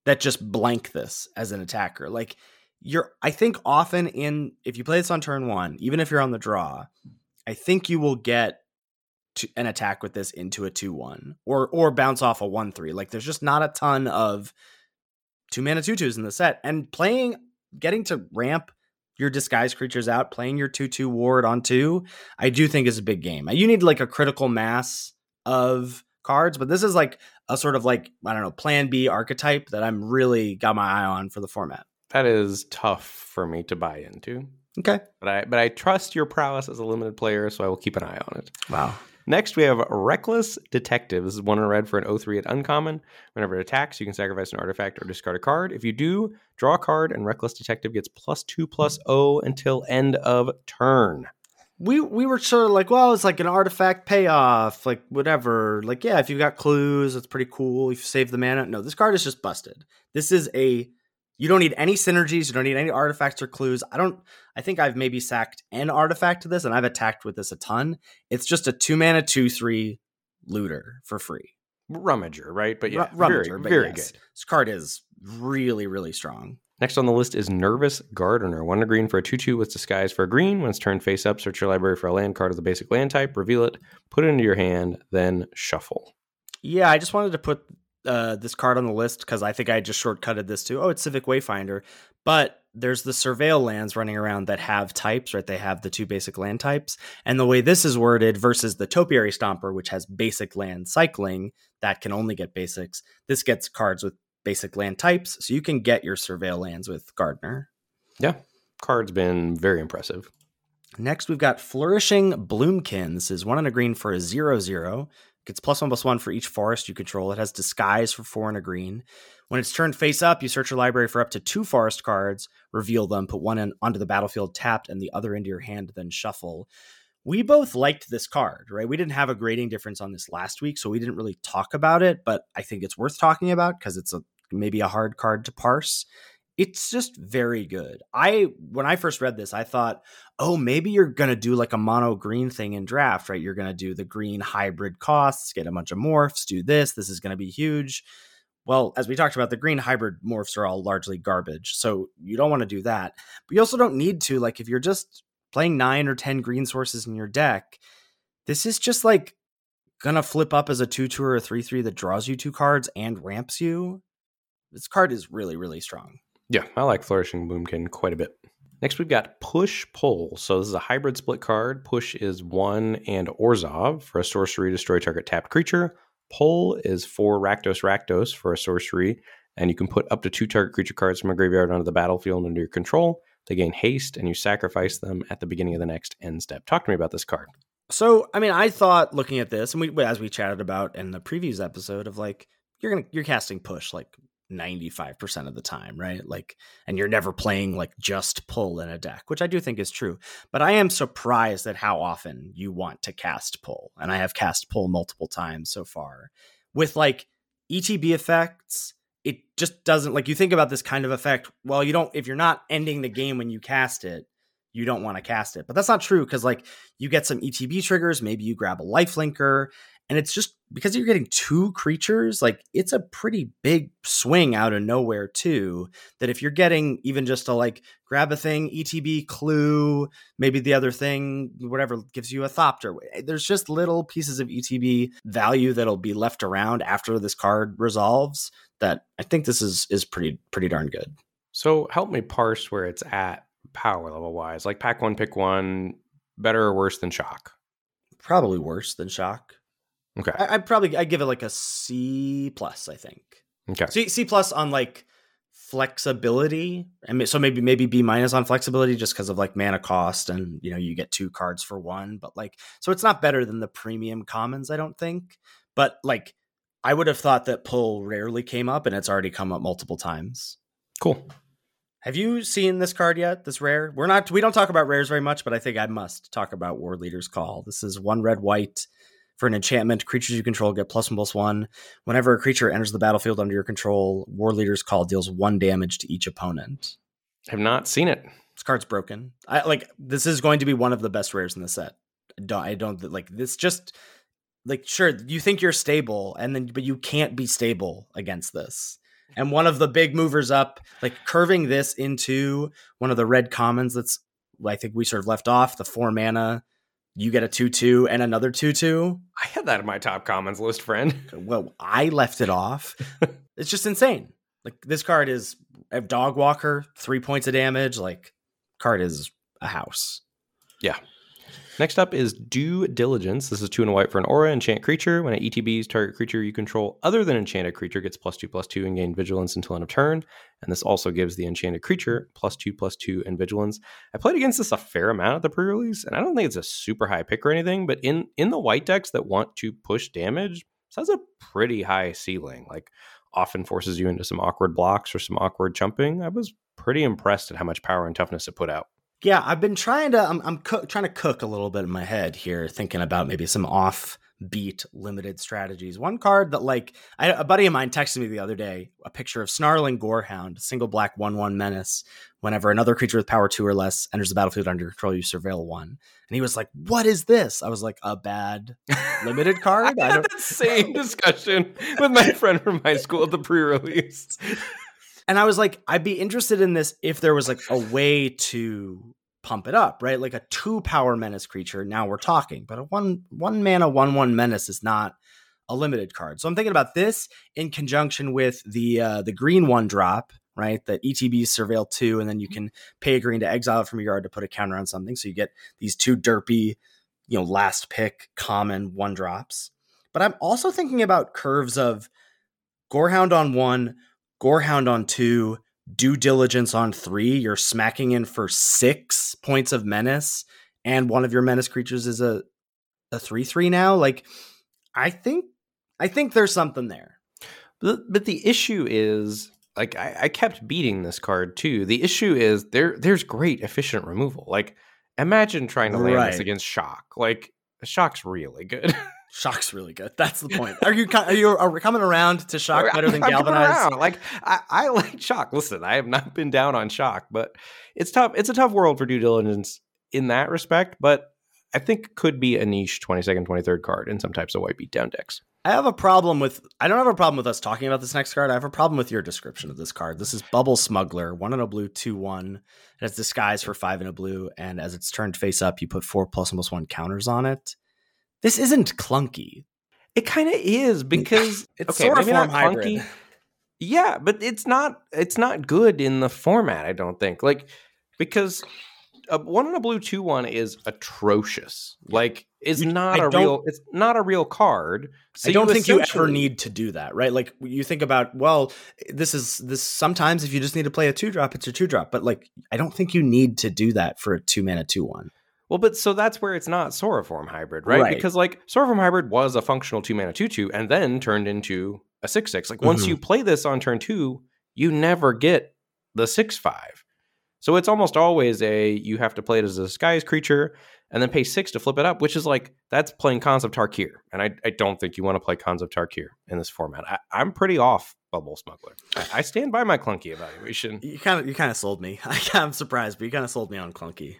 that just blank this as an attacker like you're i think often in if you play this on turn one even if you're on the draw i think you will get to an attack with this into a 2-1 or or bounce off a 1-3 like there's just not a ton of two mana tutus in the set. And playing getting to ramp your disguise creatures out playing your 2-2 ward on 2 i do think is a big game. You need like a critical mass of cards but this is like a sort of like i don't know plan b archetype that i'm really got my eye on for the format. That is tough for me to buy into. okay. But I but I trust your prowess as a limited player, so I will keep an eye on it. wow Next, we have Reckless Detective. This is one in red for an 03 at uncommon. Whenever it attacks, you can sacrifice an artifact or discard a card. If you do, draw a card, and Reckless Detective gets plus two plus O until end of turn. we we were sort of like, well, it's like an artifact payoff, like whatever. Like, yeah, if you've got clues, it's pretty cool. If you save the mana, no, this card is just busted. This is a you don't need any synergies, you don't need any artifacts or clues. I don't. I think I've maybe sacked an artifact to this, and I've attacked with this a ton. It's just a two mana two three looter for free. Rummager, right? But yeah, Ru- Rummager, very, but very yes, good. This card is really really strong. Next on the list is Nervous Gardener. One green for a 2 2 with disguise for a green. When it's turned face up, search your library for a land card of the basic land type, reveal it, put it into your hand, then shuffle. Yeah, I just wanted to put uh, this card on the list because I think I just shortcutted this to oh, it's Civic Wayfinder. But there's the Surveil lands running around that have types, right? They have the two basic land types. And the way this is worded versus the Topiary Stomper, which has basic land cycling that can only get basics, this gets cards with basic land types. So you can get your Surveil lands with Gardener. Yeah, card's been very impressive. Next, we've got Flourishing Bloomkin. This is one and a green for a zero zero. Gets plus one plus one for each forest you control. It has disguise for four and a green. When it's turned face up, you search your library for up to two forest cards, reveal them, put one in, onto the battlefield tapped, and the other into your hand, then shuffle. We both liked this card, right? We didn't have a grading difference on this last week, so we didn't really talk about it, but I think it's worth talking about because it's a maybe a hard card to parse. It's just very good. I when I first read this, I thought, oh, maybe you're going to do like a mono green thing in draft, right? You're going to do the green hybrid costs, get a bunch of morphs, do this. This is going to be huge. Well, as we talked about, the green hybrid morphs are all largely garbage. So you don't want to do that. But you also don't need to. Like, if you're just playing nine or 10 green sources in your deck, this is just like going to flip up as a 2 2 or a 3 3 that draws you two cards and ramps you. This card is really, really strong. Yeah, I like Flourishing Bloomkin quite a bit. Next, we've got Push Pull. So this is a hybrid split card. Push is one and Orzhov for a sorcery, destroy target tapped creature. Pull is four Rakdos Rakdos for a sorcery, and you can put up to two target creature cards from a graveyard onto the battlefield under your control. They gain haste, and you sacrifice them at the beginning of the next end step. Talk to me about this card. So, I mean, I thought looking at this, and we as we chatted about in the previews episode of like you're gonna you're casting push like 95% of the time, right? Like, and you're never playing like just pull in a deck, which I do think is true. But I am surprised at how often you want to cast pull. And I have cast pull multiple times so far with like ETB effects. It just doesn't like you think about this kind of effect. Well, you don't, if you're not ending the game when you cast it, you don't want to cast it. But that's not true because like you get some ETB triggers, maybe you grab a lifelinker, and it's just because you're getting two creatures, like it's a pretty big swing out of nowhere too. That if you're getting even just a like grab a thing, ETB clue, maybe the other thing, whatever gives you a thopter. Eh, there's just little pieces of ETB value that'll be left around after this card resolves. That I think this is is pretty pretty darn good. So help me parse where it's at power level wise. Like pack one, pick one, better or worse than shock? Probably worse than shock. Okay. I, I'd probably I give it like a C plus. I think Okay. C C plus on like flexibility. and so maybe maybe B minus on flexibility just because of like mana cost and you know you get two cards for one. But like so it's not better than the premium commons, I don't think. But like I would have thought that pull rarely came up and it's already come up multiple times. Cool. Have you seen this card yet? This rare? We're not we don't talk about rares very much, but I think I must talk about War Leader's Call. This is one red white for an enchantment. Creatures you control get plus one plus one. Whenever a creature enters the battlefield under your control, War Leader's Call deals one damage to each opponent. I have not seen it. This card's broken. I like this is going to be one of the best rares in the set. I don't, I don't like this just like sure you think you're stable and then but you can't be stable against this and one of the big movers up like curving this into one of the red commons that's i think we sort of left off the four mana you get a 2-2 and another 2-2 i had that in my top commons list friend. Well i left it off. It's just insane. Like this card is a dog walker three points of damage like card is a house. Yeah Next up is Due Diligence. This is two and a white for an aura enchant creature. When it ETBs, target creature you control other than enchanted creature gets plus two plus two and gain vigilance until end of turn. And this also gives the enchanted creature plus two plus two and vigilance. I played against this a fair amount at the pre-release, and I don't think it's a super high pick or anything, but in in the white decks that want to push damage, this has a pretty high ceiling. Like often forces you into some awkward blocks or some awkward jumping. I was pretty impressed at how much power and toughness it put out. Yeah, I've been trying to. I'm, I'm trying to cook a little bit in my head here, thinking about maybe some off-beat limited strategies. One card that, like, I, a buddy of mine texted me the other day a picture of Snarling Gorehound, single black one-one menace. Whenever another creature with power two or less enters the battlefield under control, you surveil one. And he was like, "What is this?" I was like, "A bad limited card." I had that same discussion with my friend from high school at the pre-release. And I was like, I'd be interested in this if there was like a way to pump it up, right? Like a two power menace creature. Now we're talking, but a one one mana one one menace is not a limited card. So I'm thinking about this in conjunction with the uh, the green one drop, right? That ETB surveil two, and then you can pay a green to exile it from your yard to put a counter on something. So you get these two derpy, you know, last pick common one drops. But I'm also thinking about curves of Gorehound on one, Gorehound on two, Due Diligence on three. You're smacking in for six points of menace, and one of your menace creatures is a a three three now. Like, I think I think there's something there. But, but the issue is like I, I kept beating this card too. The issue is there there's great efficient removal. Like imagine trying to land right. this against shock. Like shock's really good. Shock's really good. That's the point. Are you are you are coming around to shock better than galvanize? Like I, I like shock. Listen, I have not been down on shock, but it's tough. It's a tough world for due diligence in that respect. But I think could be a niche twenty second, twenty third card in some types of white beatdown decks. I have a problem with. I don't have a problem with us talking about this next card. I have a problem with your description of this card. This is Bubble Smuggler, one in a blue, two one. It has disguise for five in a blue, and as it's turned face up, you put four plus and plus one counters on it this isn't clunky. It kind of is because it's okay, sort of form hybrid. Yeah, but it's not. It's not good in the format. I don't think like because a one in a blue two one is atrocious. Like is not I a real. It's not a real card. So I don't you think you ever need to do that, right? Like you think about, well, this is this. Sometimes if you just need to play a two drop, it's a two drop. But like, I don't think you need to do that for a two mana two one. Well, but so that's where it's not Sauroform hybrid, right? right. Because like Sauroform hybrid was a functional two mana two two, and then turned into a six six. Like once mm-hmm. you play this on turn two, you never get the six five. So it's almost always a you have to play it as a disguise creature and then pay six to flip it up, which is like that's playing Khans of Tarkir. And I, I don't think you want to play Khans of Tarkir in this format. I, am pretty off Bubble Smuggler. I, I, stand by my clunky evaluation. You kind of you kind of sold me. I, I'm surprised, but you kind of sold me on clunky.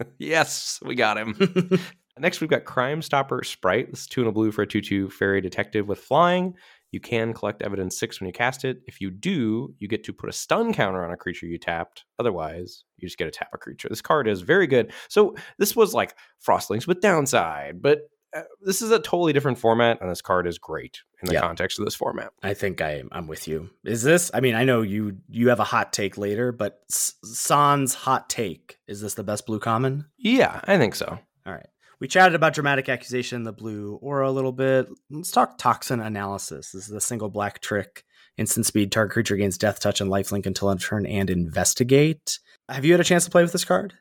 yes, we got him. Next, we've got Crime Stopper Sprite. This is two and a blue for a 2 2 fairy detective with flying. You can collect evidence six when you cast it. If you do, you get to put a stun counter on a creature you tapped. Otherwise, you just get to tap a creature. This card is very good. So, this was like Frostlings with downside, but Uh, this is a totally different format, and this card is great in the yep. context of this format. I think I, I'm with you. Is this? I mean, I know you you have a hot take later, but Sans hot take is this the best blue common? Yeah, I think so. All right. We chatted about dramatic accusation, the blue aura a little bit. Let's talk toxin analysis. This is a single black trick. Instant speed, target creature gains death touch and lifelink until end turn and investigate. Have you had a chance to play with this card?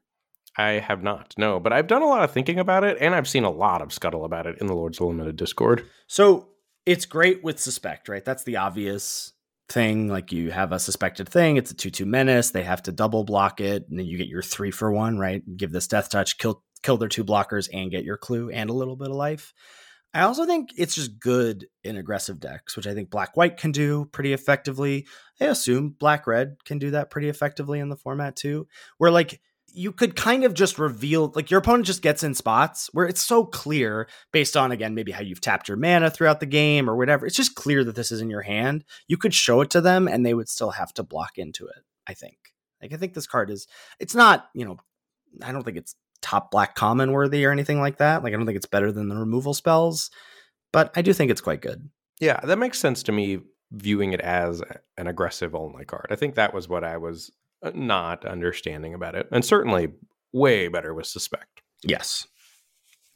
I have not, no, but I've done a lot of thinking about it, and I've seen a lot of scuttle about it in the Lords Limited Discord. So it's great with suspect, right? That's the obvious thing. Like you have a suspected thing, it's a 2 2 menace, they have to double block it, and then you get your three for one, right? Give this death touch, kill kill their two blockers, and get your clue and a little bit of life. I also think it's just good in aggressive decks, which I think black white can do pretty effectively. I assume black red can do that pretty effectively in the format too. Where like you could kind of just reveal like your opponent just gets in spots where it's so clear based on again maybe how you've tapped your mana throughout the game or whatever. It's just clear that this is in your hand. You could show it to them and they would still have to block into it i think. Like i think this card is it's not you know i don't think it's top black common worthy or anything like that. Like i don't think it's better than the removal spells but i do think it's quite good. Yeah, that makes sense to me viewing it as an aggressive only card. I think that was what I was Uh, not understanding about it. And certainly way better with Suspect. yes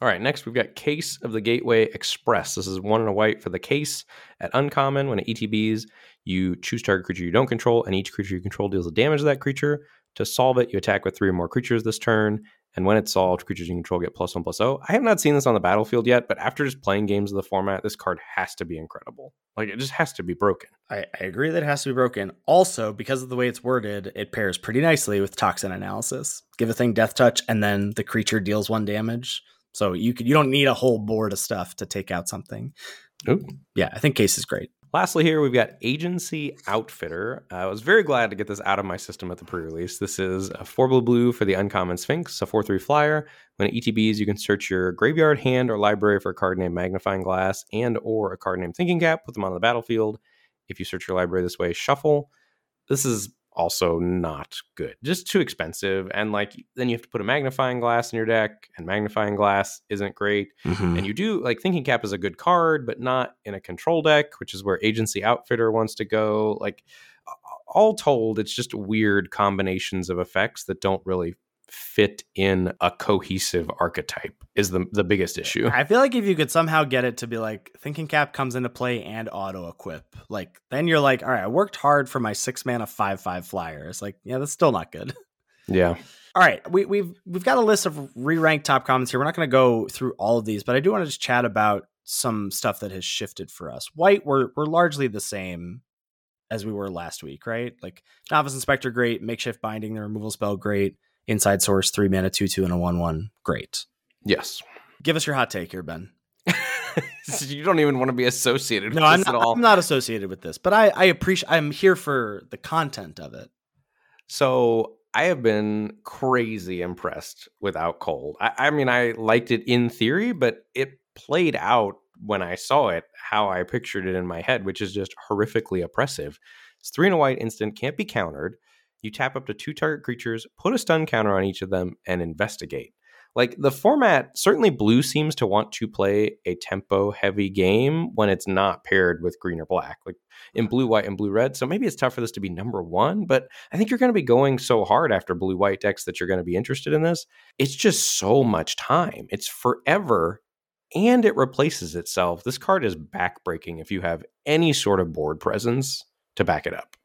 All right, next we've got Case of the Gateway Express. This is one and a white for the case. At uncommon, when it ETBs, you choose target creature you don't control, and each creature you control deals a damage to that creature. To solve it, you attack with three or more creatures this turn. And when it's solved, creatures you control get plus one plus oh. I have not seen this on the battlefield yet, but after just playing games of the format, this card has to be incredible. Like it just has to be broken. I, I agree that it has to be broken. Also, because of the way it's worded, it pairs pretty nicely with toxin analysis. Give a thing death touch, and then the creature deals one damage. So you could you don't need a whole board of stuff to take out something. Ooh. Yeah, I think case is great. Lastly, here we've got Agency Outfitter. Uh, I was very glad to get this out of my system at the pre-release. This is a four blue blue for the uncommon Sphinx, a four three flyer. When it ETBs, you can search your graveyard, hand, or library for a card named Magnifying Glass and or a card named Thinking Cap. Put them on the battlefield. If you search your library this way, shuffle. This is also not good. Just too expensive, and like then you have to put a magnifying glass in your deck, and magnifying glass isn't great. Mm-hmm. And you do like thinking cap is a good card, but not in a control deck, which is where agency outfitter wants to go. Like all told, it's just weird combinations of effects that don't really fit in a cohesive archetype is the the biggest issue. I feel like if you could somehow get it to be like thinking cap comes into play and auto equip, like then you're like, all right, I worked hard for my six man mana five five flyer. It's like, yeah, that's still not good. Yeah. All right, we, we've we've got a list of re-ranked top comments here. We're not going to go through all of these, but I do want to just chat about some stuff that has shifted for us. White, we're we're largely the same as we were last week, right? Like novice inspector, great. Makeshift binding, the removal spell, great. Inside source, three mana, two two, and a one one, great. Yes. Give us your hot take here, Ben. you don't even want to be associated with No, I'm this not, at all. I'm not associated with this, but I I appreciate. I'm here for the content of it. So I have been crazy impressed with Out Cold. I, I mean, I liked it in theory, but it played out when I saw it how I pictured it in my head, which is just horrifically oppressive. It's three and a white instant, can't be countered. You tap up to two target creatures, put a stun counter on each of them, and investigate. Like the format, certainly blue seems to want to play a tempo heavy game when it's not paired with green or black, like in blue, white, and blue red. So maybe it's tough for this to be number one, but I think you're going to be going so hard after blue white decks that you're going to be interested in this. It's just so much time. It's forever and it replaces itself. This card is backbreaking if you have any sort of board presence to back it up.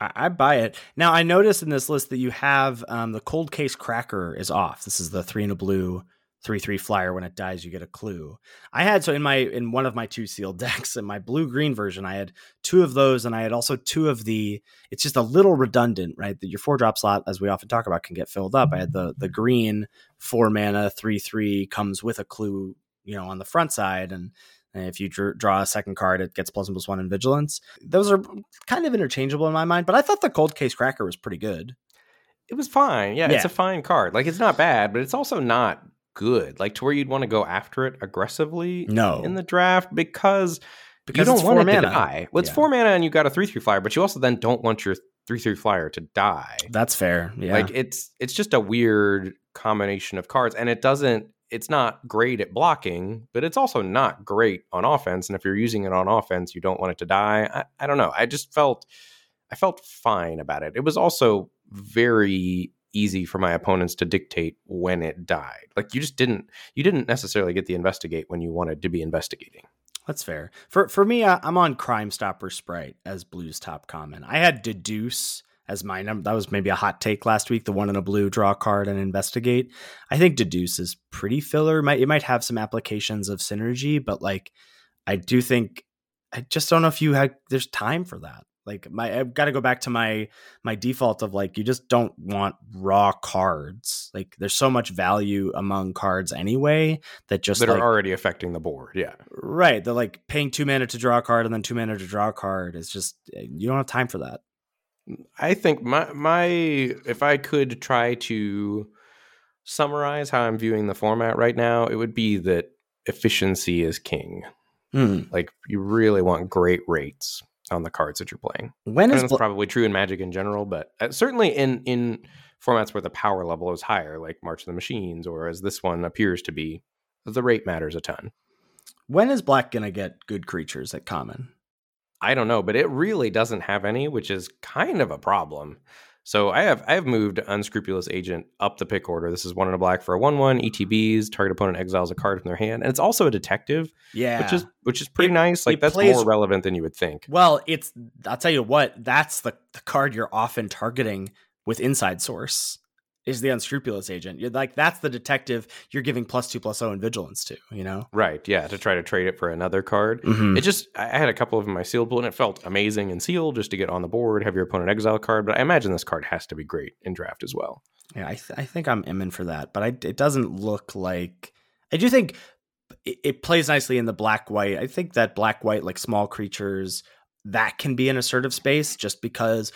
I, I buy it. Now I noticed in this list that you have um, the cold case cracker is off. This is the three and a blue three three flyer. When it dies, you get a clue. I had so in my in one of my two sealed decks in my blue green version, I had two of those, and I had also two of the. It's just a little redundant, right? That your four drop slot, as we often talk about, can get filled up. I had the the green four mana three three comes with a clue, you know, on the front side, and and if you dr- draw a second card, it gets plus one plus one in vigilance. Those are kind of interchangeable in my mind, but I thought the cold case cracker was pretty good. It was fine. Yeah, it's a fine card. Like it's not bad, but it's also not good. Like to where you'd want to go after it aggressively No, in the draft because because you don't it's want four it mana. to die. Well, it's Yeah. four mana and you got a three three flyer, but you also then don't want your three three flyer to die. That's fair. Yeah. Like it's it's just a weird combination of cards, and it doesn't. It's not great at blocking, but it's also not great on offense. And if you're using it on offense, you don't want it to die. I, I don't know. I just felt I felt fine about it. It was also very easy for my opponents to dictate when it died. Like you just didn't you didn't necessarily get the investigate when you wanted to be investigating. That's fair. For for me, I, I'm on Crime Stopper Sprite as blue's top common. I had Deduce as my number. That was maybe a hot take last week. The one in a blue, draw card and investigate. I think Deduce is pretty filler. Might it might have some applications of synergy, but like I do think I just don't know if you had there's time for that. Like my I've got to go back to my my default of like you just don't want raw cards. Like there's so much value among cards anyway that just that like, are already affecting the board. Yeah. right. They're like paying two mana to draw a card and then two mana to draw a card is just eh, you don't have time for that. I think my my if I could try to summarize how I'm viewing the format right now, it would be that efficiency is king. Hmm. Like you really want great rates on the cards that you're playing. When is bl- probably true in Magic in general, but uh, certainly in in formats where the power level is higher, like March of the Machines, or as this one appears to be, the rate matters a ton. when is black gonna get good creatures at common? I don't know, but it really doesn't have any, which is kind of a problem. So I have I have moved unscrupulous agent up the pick order. This is one in a black for a one one ETBs. Target opponent exiles a card from their hand, and it's also a detective, Yeah, which is which is pretty It- nice. Like that's plays- more relevant than you would think. Well, it's I'll tell you what, that's the, the card you're often targeting with inside source is the unscrupulous agent. You're like that's the detective you're giving plus two plus oh and vigilance to, you know? Right? Yeah, to try to trade it for another card. Mm-hmm. It just I had a couple of my sealed pool, and it felt amazing in sealed just to get on the board, have your opponent exile a card. But I imagine this card has to be great in draft as well. Yeah, I, th- I think I'm aiming for that, but I, it doesn't look like. I do think it, it plays nicely in the black white. I think that black white, like small creatures, that can be an assertive space just because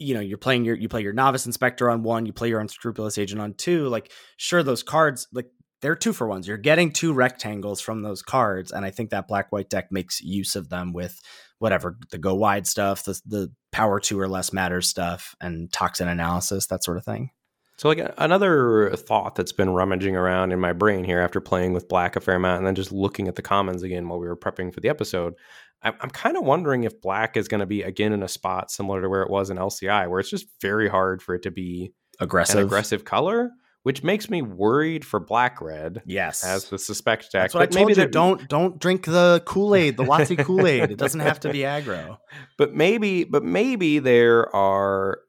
you know you're playing your you play your novice inspector on one, you play your unscrupulous agent on two. Like sure, those cards like they're two for ones. You're getting two rectangles from those cards, and I think that black white deck makes use of them with whatever the go wide stuff, the the power two or less matters stuff, and toxin analysis, that sort of thing. So, like another thought that's been rummaging around in my brain here after playing with Black a fair amount and then just looking at the commons again while we were prepping for the episode, I'm, I'm kind of wondering if Black is going to be again in a spot similar to where it was in LCI, where it's just very hard for it to be Aggressive, an aggressive color, which makes me worried for Black Red Yes, as the suspect deck. That's what I But maybe you. that- Don't don't drink the Kool Aid, the Watsy Kool Aid. It doesn't have to be aggro. but maybe but maybe there are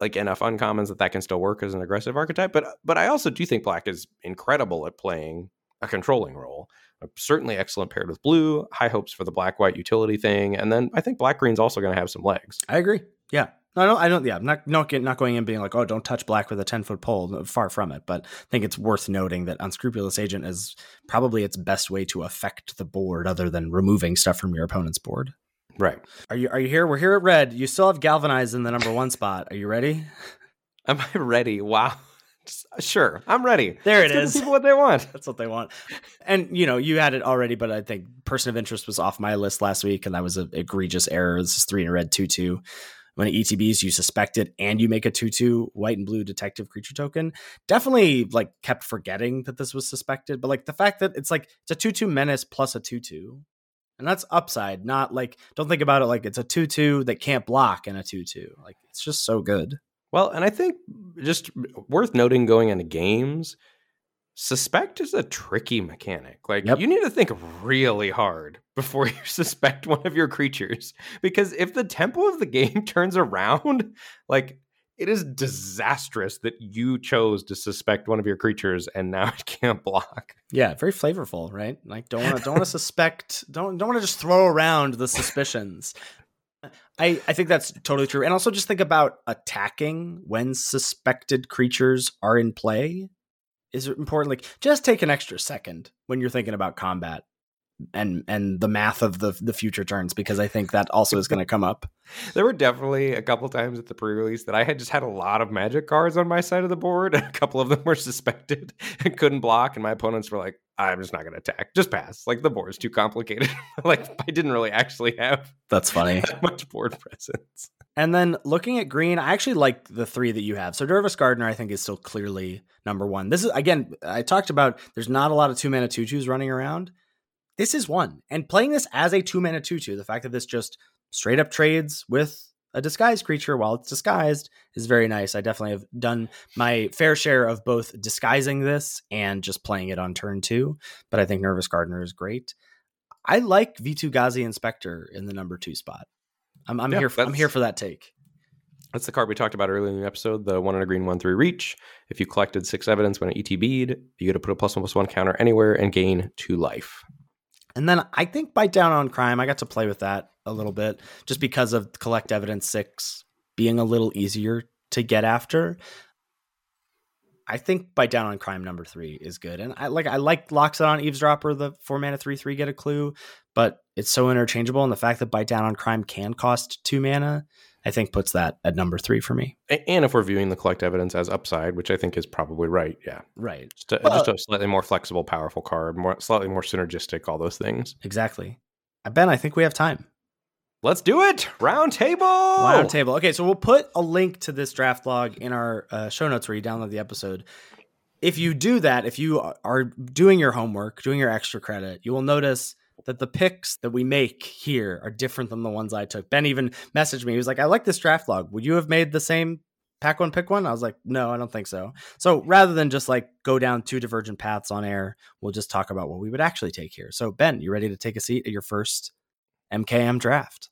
like enough uncommons that that can still work as an aggressive archetype but but i also do think black is incredible at playing a controlling role certainly excellent paired with blue high hopes for the black white utility thing and then i think black green's also going to have some legs I agree. Yeah. No, I don't. I don't. Yeah, I'm not not get, not going in being like, oh, don't touch black with a ten foot pole. Uh, far from it. But I think it's worth noting that unscrupulous agent is probably its best way to affect the board, other than removing stuff from your opponent's board. right Are you Are you here? We're here at red. You still have galvanized in the number one spot. Are you ready? am i ready wow Just- sure i'm ready There it is. people what they want That's what they want. And you know, you had it already, but I think person of interest was off my list last week, and that was an egregious error. This is three in a red two two. When it ETBs, you suspect it, and you make a two two white and blue detective creature token. Definitely, like kept forgetting that this was suspected, but like the fact that it's like it's a two two menace plus a two two, and that's upside. Not like don't think about it like it's a two two that can't block and a two two. Like it's just so good. Well, and I think just worth noting going into games, suspect is a tricky mechanic. Like Yep. you need to think really hard before you suspect one of your creatures because if the tempo of the game turns around, like it is disastrous that you chose to suspect one of your creatures and now it can't block. Yeah, very flavorful, right? Like don't want to don't want to suspect don't don't want to just throw around the suspicions. I I think that's totally true. And also just think about attacking when suspected creatures are in play is it important. Like just take an extra second when you're thinking about combat and and the math of the the future turns because I think that also is going to come up. There were definitely a couple times at the pre-release that I had just had a lot of magic cards on my side of the board, a couple of them were suspected and couldn't block, and my opponents were like, "I'm just not going to attack, just pass." Like the board is too complicated. like I didn't really actually have That's funny. that much board presence. And then looking at green, I actually like the three that you have. So Nervous Gardener, I think, is still clearly number one. This is again, I talked about there's not a lot of two mana two twos running around. This is one. And playing this as a two mana two two, the fact that this just straight up trades with a disguised creature while it's disguised is very nice. I definitely have done my fair share of both disguising this and just playing it on turn two. But I think Nervous Gardener is great. I like Vitu-Ghazi Inspector in the number two spot. I'm, I'm Yeah, here. For, I'm here for that take. That's the card we talked about earlier in the episode, the one in a green, one three reach. If you collected six evidence when it ETB'd, you get to put a plus one plus one counter anywhere and gain two life. And then I think Bite Down on Crime, I got to play with that a little bit just because of Collect Evidence 6 being a little easier to get after. I think Bite Down on Crime number three is good. And I like I like Loxodon Eavesdropper, the four mana three three get a clue, but it's so interchangeable. And the fact that Bite Down on Crime can cost two mana, I think puts that at number three for me. And if we're viewing the collect evidence as upside, which I think is probably right, yeah, Right. just a, Well- just a slightly more flexible, powerful card, more slightly more synergistic, all those things. Exactly. Uh, Ben, I think we have time. Let's do it. Round table. Round table. Okay, so we'll put a link to this draft log in our uh, show notes where you download the episode. If you do that, if you are doing your homework, doing your extra credit, you will notice that the picks that we make here are different than the ones I took. Ben even messaged me. He was like, I like this draft log. Would you have made the same pack one, pick one? I was like, no, I don't think so. So rather than just like go down two divergent paths on air, we'll just talk about what we would actually take here. So, Ben, you ready to take a seat at your first MKM draft?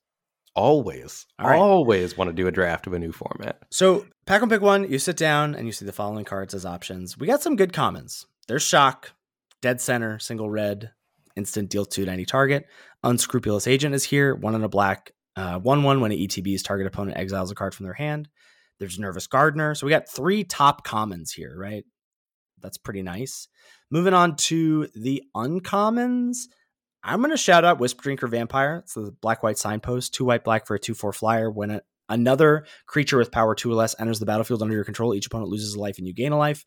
Always, right. always want to do a draft of a new format. So, pack one, pick one. You sit down and you see the following cards as options. We got some good commons. There's Shock, Dead Center, single red, instant deal two to any target. Unscrupulous Agent is here, one in a black, uh, one one when it ETBs target opponent exiles a card from their hand. There's Nervous Gardener. So we got three top commons here, right? That's pretty nice. Moving on to the uncommons. I'm going to shout out Wisp Drinker Vampire. It's the black white signpost, two white black for a 2 4 flyer. When another creature with power 2 or less enters the battlefield under your control, each opponent loses a life and you gain a life.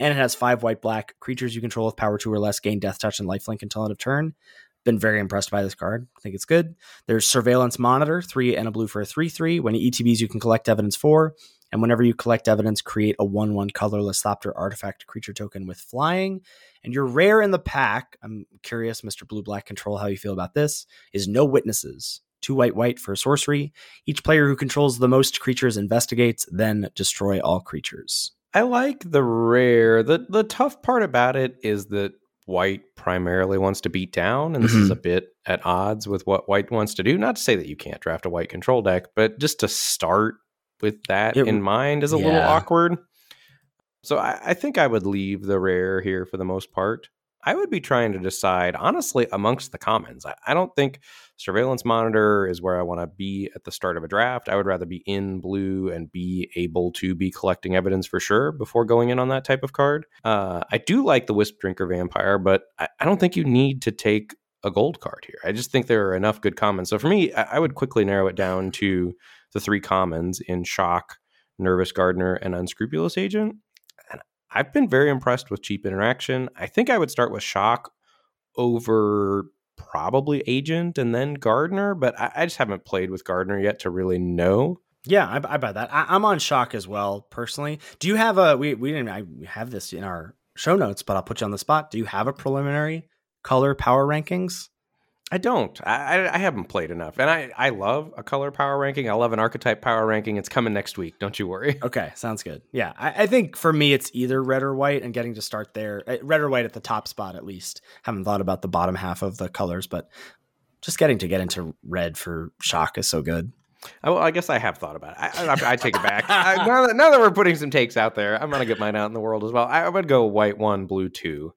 And it has five white black creatures you control with power 2 or less gain death touch and lifelink until end of turn. Been very impressed by this card. I think it's good. There's Surveillance Monitor, three and a blue for a 3 3. When ETBs, you can collect evidence four. And whenever you collect evidence, create a 1 1 colorless Thopter artifact creature token with flying. And your rare in the pack, I'm curious, Mr. Blue Black Control, how you feel about this, is no witnesses. Two white white for sorcery. Each player who controls the most creatures investigates, then destroy all creatures. I like the rare. the The tough part about it is that white primarily wants to beat down, and this is Mhm. a bit at odds with what white wants to do. Not to say that you can't draft a white control deck, but just to start with that It- in mind is a little awkward. So I, I think I would leave the rare here for the most part. I would be trying to decide, honestly, amongst the commons. I, I don't think surveillance monitor is where I want to be at the start of a draft. I would rather be in blue and be able to be collecting evidence for sure before going in on that type of card. Uh, I do like the Wisp Drinker Vampire, but I, I don't think you need to take a gold card here. I just think there are enough good commons. So for me, I, I would quickly narrow it down to the three commons in Shock, Nervous Gardener, and Unscrupulous Agent. I've been very impressed with cheap interaction. I think I would start with Shock over probably Agent and then Gardener, but I, I just haven't played with Gardener yet to really know. Yeah, I, I buy that. I, I'm on shock as well, personally. Do you have a we we didn't I have this in our show notes, but I'll put you on the spot. Do you have a preliminary color power rankings? I don't. I, I, haven't played enough, and I, I love a color power ranking. I love an archetype power ranking. It's coming next week. Don't you worry. Okay, sounds good. Yeah, I, I think for me it's either red or white, and getting to start there, uh, red or white at the top spot at least. Haven't thought about the bottom half of the colors, but just getting to get into red for shock is so good. I, well, I guess I have thought about it. I, I, I take it back. Now, that, now that we're putting some takes out there, I'm gonna get mine out in the world as well. I would go white one, blue two,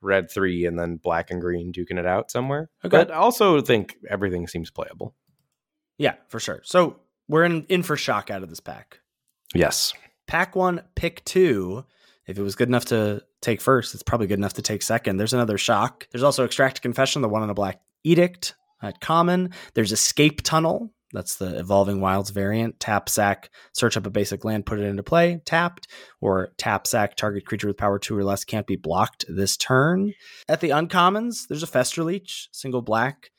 red three, and then black and green duking it out somewhere. Okay. But I also think everything seems playable. Yeah, for sure. So we're in in for shock out of this pack. Yes. pack one, pick two. If it was good enough to take first, it's probably good enough to take second. There's another shock. There's also extract confession, the one on a black edict at common. There's escape tunnel. That's the evolving wilds variant. Tap sack, search up a basic land, put it into play, tapped, or tap sack, target creature with power two or less can't be blocked this turn. At the uncommons, there's a fester leech, single black.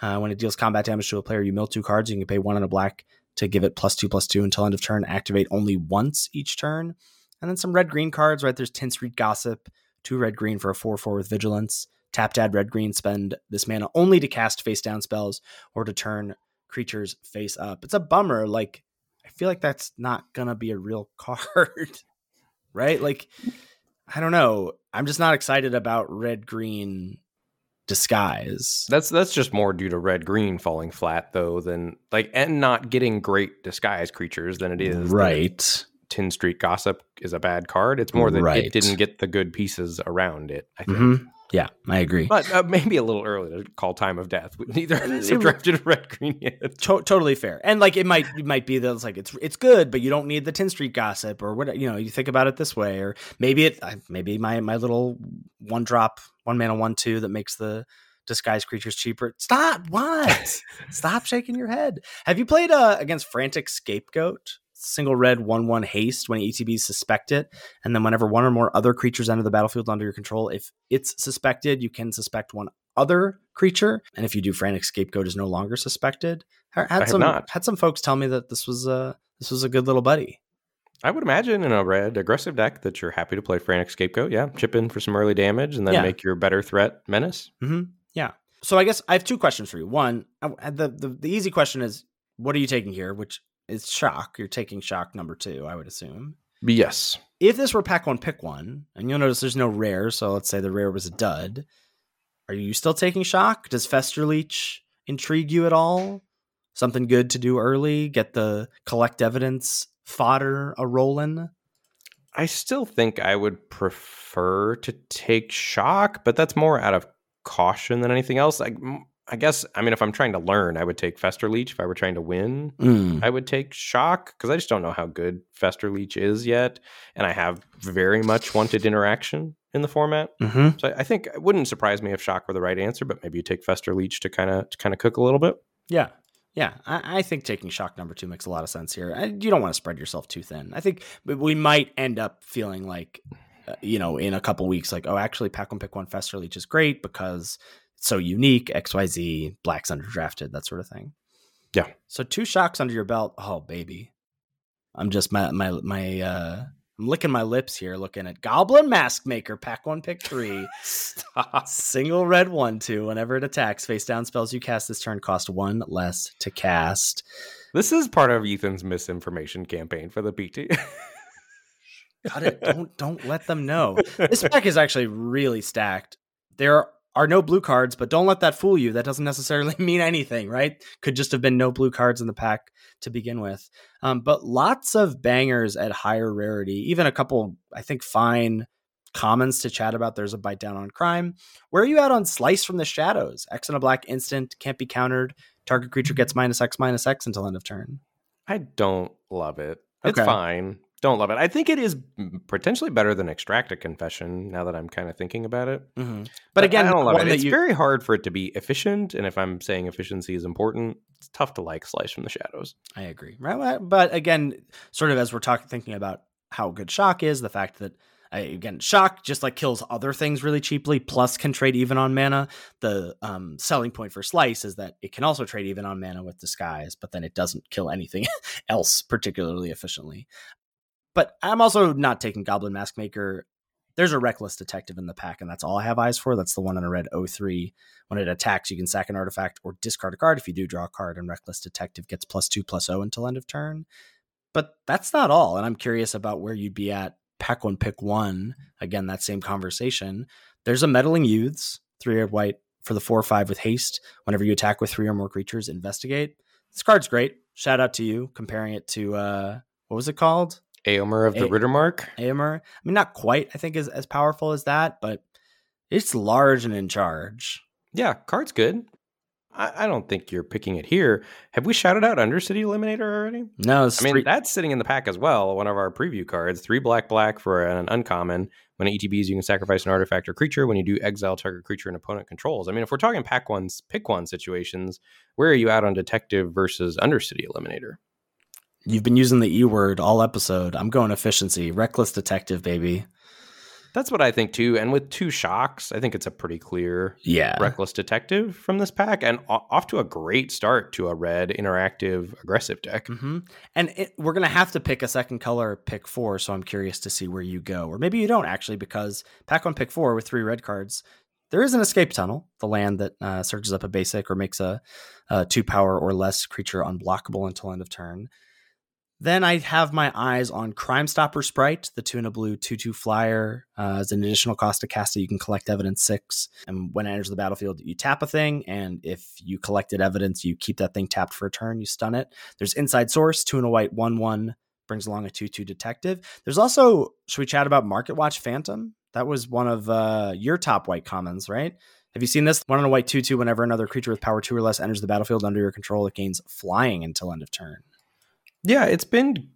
Uh, when it deals combat damage to a player, you mill two cards. You can pay one on a black to give it plus two plus two until end of turn. Activate only once each turn. And then some red green cards, right? There's Tin Street Gossip, two red green for a 4 4 with Vigilance. Tap add red green, spend this mana only to cast face down spells or to turn creatures face up. It's a bummer. Like, I feel like that's not going to be a real card, right? Like, I don't know. I'm just not excited about red green disguise. That's that's just more due to red green falling flat though than like and not getting great disguise creatures than it is right. Tin Street Gossip is a bad card. It's more that Right. it didn't get the good pieces around it. I think. Mhm. Yeah, I agree. But uh, maybe a little early to call time of death. Neither of us It- have drafted a red green yet. To- totally fair. And like it might it might be that it's like it's it's good, but you don't need the Tin Street gossip or what you know. You think about it this way, or maybe it maybe my my little one drop one mana one two that makes the disguise creatures cheaper. Stop! What? Stop shaking your head. Have you played uh, against Frantic Scapegoat? Single red one one haste when ETBs suspect it, and then whenever one or more other creatures enter the battlefield under your control, if it's suspected, you can suspect one other creature, and if you do frantic scapegoat is no longer suspected. Ha- Had have some not. had some folks tell me that this was a this was a good little buddy. I would imagine in a red aggressive deck that you're happy to play Frantic Scapegoat. Yeah, chip in for some early damage and then Yeah. make your better threat menace. Mm-hmm. Yeah. So I guess I have two questions for you. One, uh, the the, the easy question is, what are you taking here? Which is shock. You're taking shock number two, I would assume. Yes. If this were pack one, pick one, and you'll notice there's no rare. So let's say the rare was a dud. Are you still taking shock? Does Festerleech intrigue you at all? Something good to do early? Get the collect evidence fodder a rolling? I still think I would prefer to take shock, but that's more out of caution than anything else. Like, I guess, I mean, if I'm trying to learn, I would take Festerleech. If I were trying to win, Mm. I would take shock because I just don't know how good Festerleech is yet. And I have very much wanted interaction in the format. Mm-hmm. So I think it wouldn't surprise me if shock were the right answer, but maybe you take Festerleech to kind of to kind of cook a little bit. Yeah. Yeah, I, I think taking shock number two makes a lot of sense here. I, you don't want to spread yourself too thin. I think we- might end up feeling like, uh, you know, in a couple weeks, like, oh, actually, pack one, pick one, Festerleech is great because so unique. X, Y, Z, Black's underdrafted, that sort of thing. Yeah. So two shocks under your belt. Oh, baby, I'm just my my my. uh I'm licking my lips here, looking at Goblin Maskmaker, pack one, pick three. Single red one two. Whenever it attacks, face down spells you cast this turn cost one less to cast. This is part of Ethan's misinformation campaign for the PT. Got it. Don't don't let them know. This pack is actually really stacked. There are no blue cards, but don't let that fool you. That doesn't necessarily mean anything, right? Could just have been no blue cards in the pack to begin with. Um, but lots of bangers at higher rarity. Even a couple, I think, fine commons to chat about. There's a bite down on crime. Where are you at on slice from the shadows? X and a black instant can't be countered. Target creature gets minus X minus X until end of turn. I don't love it. It's Okay. fine. Don't love it. I think it is potentially better than Extract a Confession now that I'm kind of thinking about it. But again, I don't love it. It's you- very hard for it to be efficient. And if I'm saying efficiency is important, it's tough to like Slice from the Shadows. I agree. Right. But again, sort of as we're talking, thinking about how good shock is, the fact that I, again, shock just like kills other things really cheaply, plus can trade even on mana. The um, selling point for slice is that it can also trade even on mana with disguise, but then it doesn't kill anything else particularly efficiently. But I'm also not taking Goblin Maskmaker. There's a Reckless Detective in the pack, and that's all I have eyes for. That's the one in a red 03. When it attacks, you can sack an artifact or discard a card. If you do draw a card, and Reckless Detective gets plus two, plus O until end of turn. But that's not all. And I'm curious about where you'd be at pack one, pick one. Again, that same conversation. There's a Meddling Youths, three red white for the four or five with haste. Whenever you attack with three or more creatures, investigate. This card's great. Shout out to you comparing it to uh what was it called? Éomer of the A- Riddermark. Éomer. I mean, not quite, I think, as, as powerful as that, but it's large and in charge. Yeah, card's good. I, I don't think you're picking it here. Have we shouted out Undercity Eliminator already? No, I mean, three- that's sitting in the pack as well. One of our preview cards. Three black, black for an uncommon. When it ETBs, you can sacrifice an artifact or creature. When you do, exile target creature an opponent controls. I mean, if we're talking pack ones, pick one situations, where are you at on Detective versus Undercity Eliminator? You've been using the E word all episode. I'm going efficiency. Reckless detective, baby. That's what I think too. And with two shocks, I think it's a pretty clear Yeah. reckless detective from this pack, and off to a great start to a red interactive aggressive deck. hmm And it, we're going to have to pick a second color, pick four. So I'm curious to see where you go. Or maybe you don't actually, because pack one, pick four with three red cards. There is an escape tunnel, the land that uh, searches up a basic or makes a, a two power or less creature unblockable until end of turn. Then I have my eyes on Crimestopper Sprite, the two in a blue 2 2 flyer. Uh, as an additional cost to cast it, you can collect evidence six. And when it enters the battlefield, you tap a thing. And if you collected evidence, you keep that thing tapped for a turn, you stun it. There's Inside Source, two in a white 1 1, brings along a 2 2 detective. There's also, should we chat about Marketwatch Phantom? That was one of uh, your top white commons, right? Have you seen this? One on a white 2 2, whenever another creature with power 2 or less enters the battlefield under your control, it gains flying until end of turn. Yeah, it's been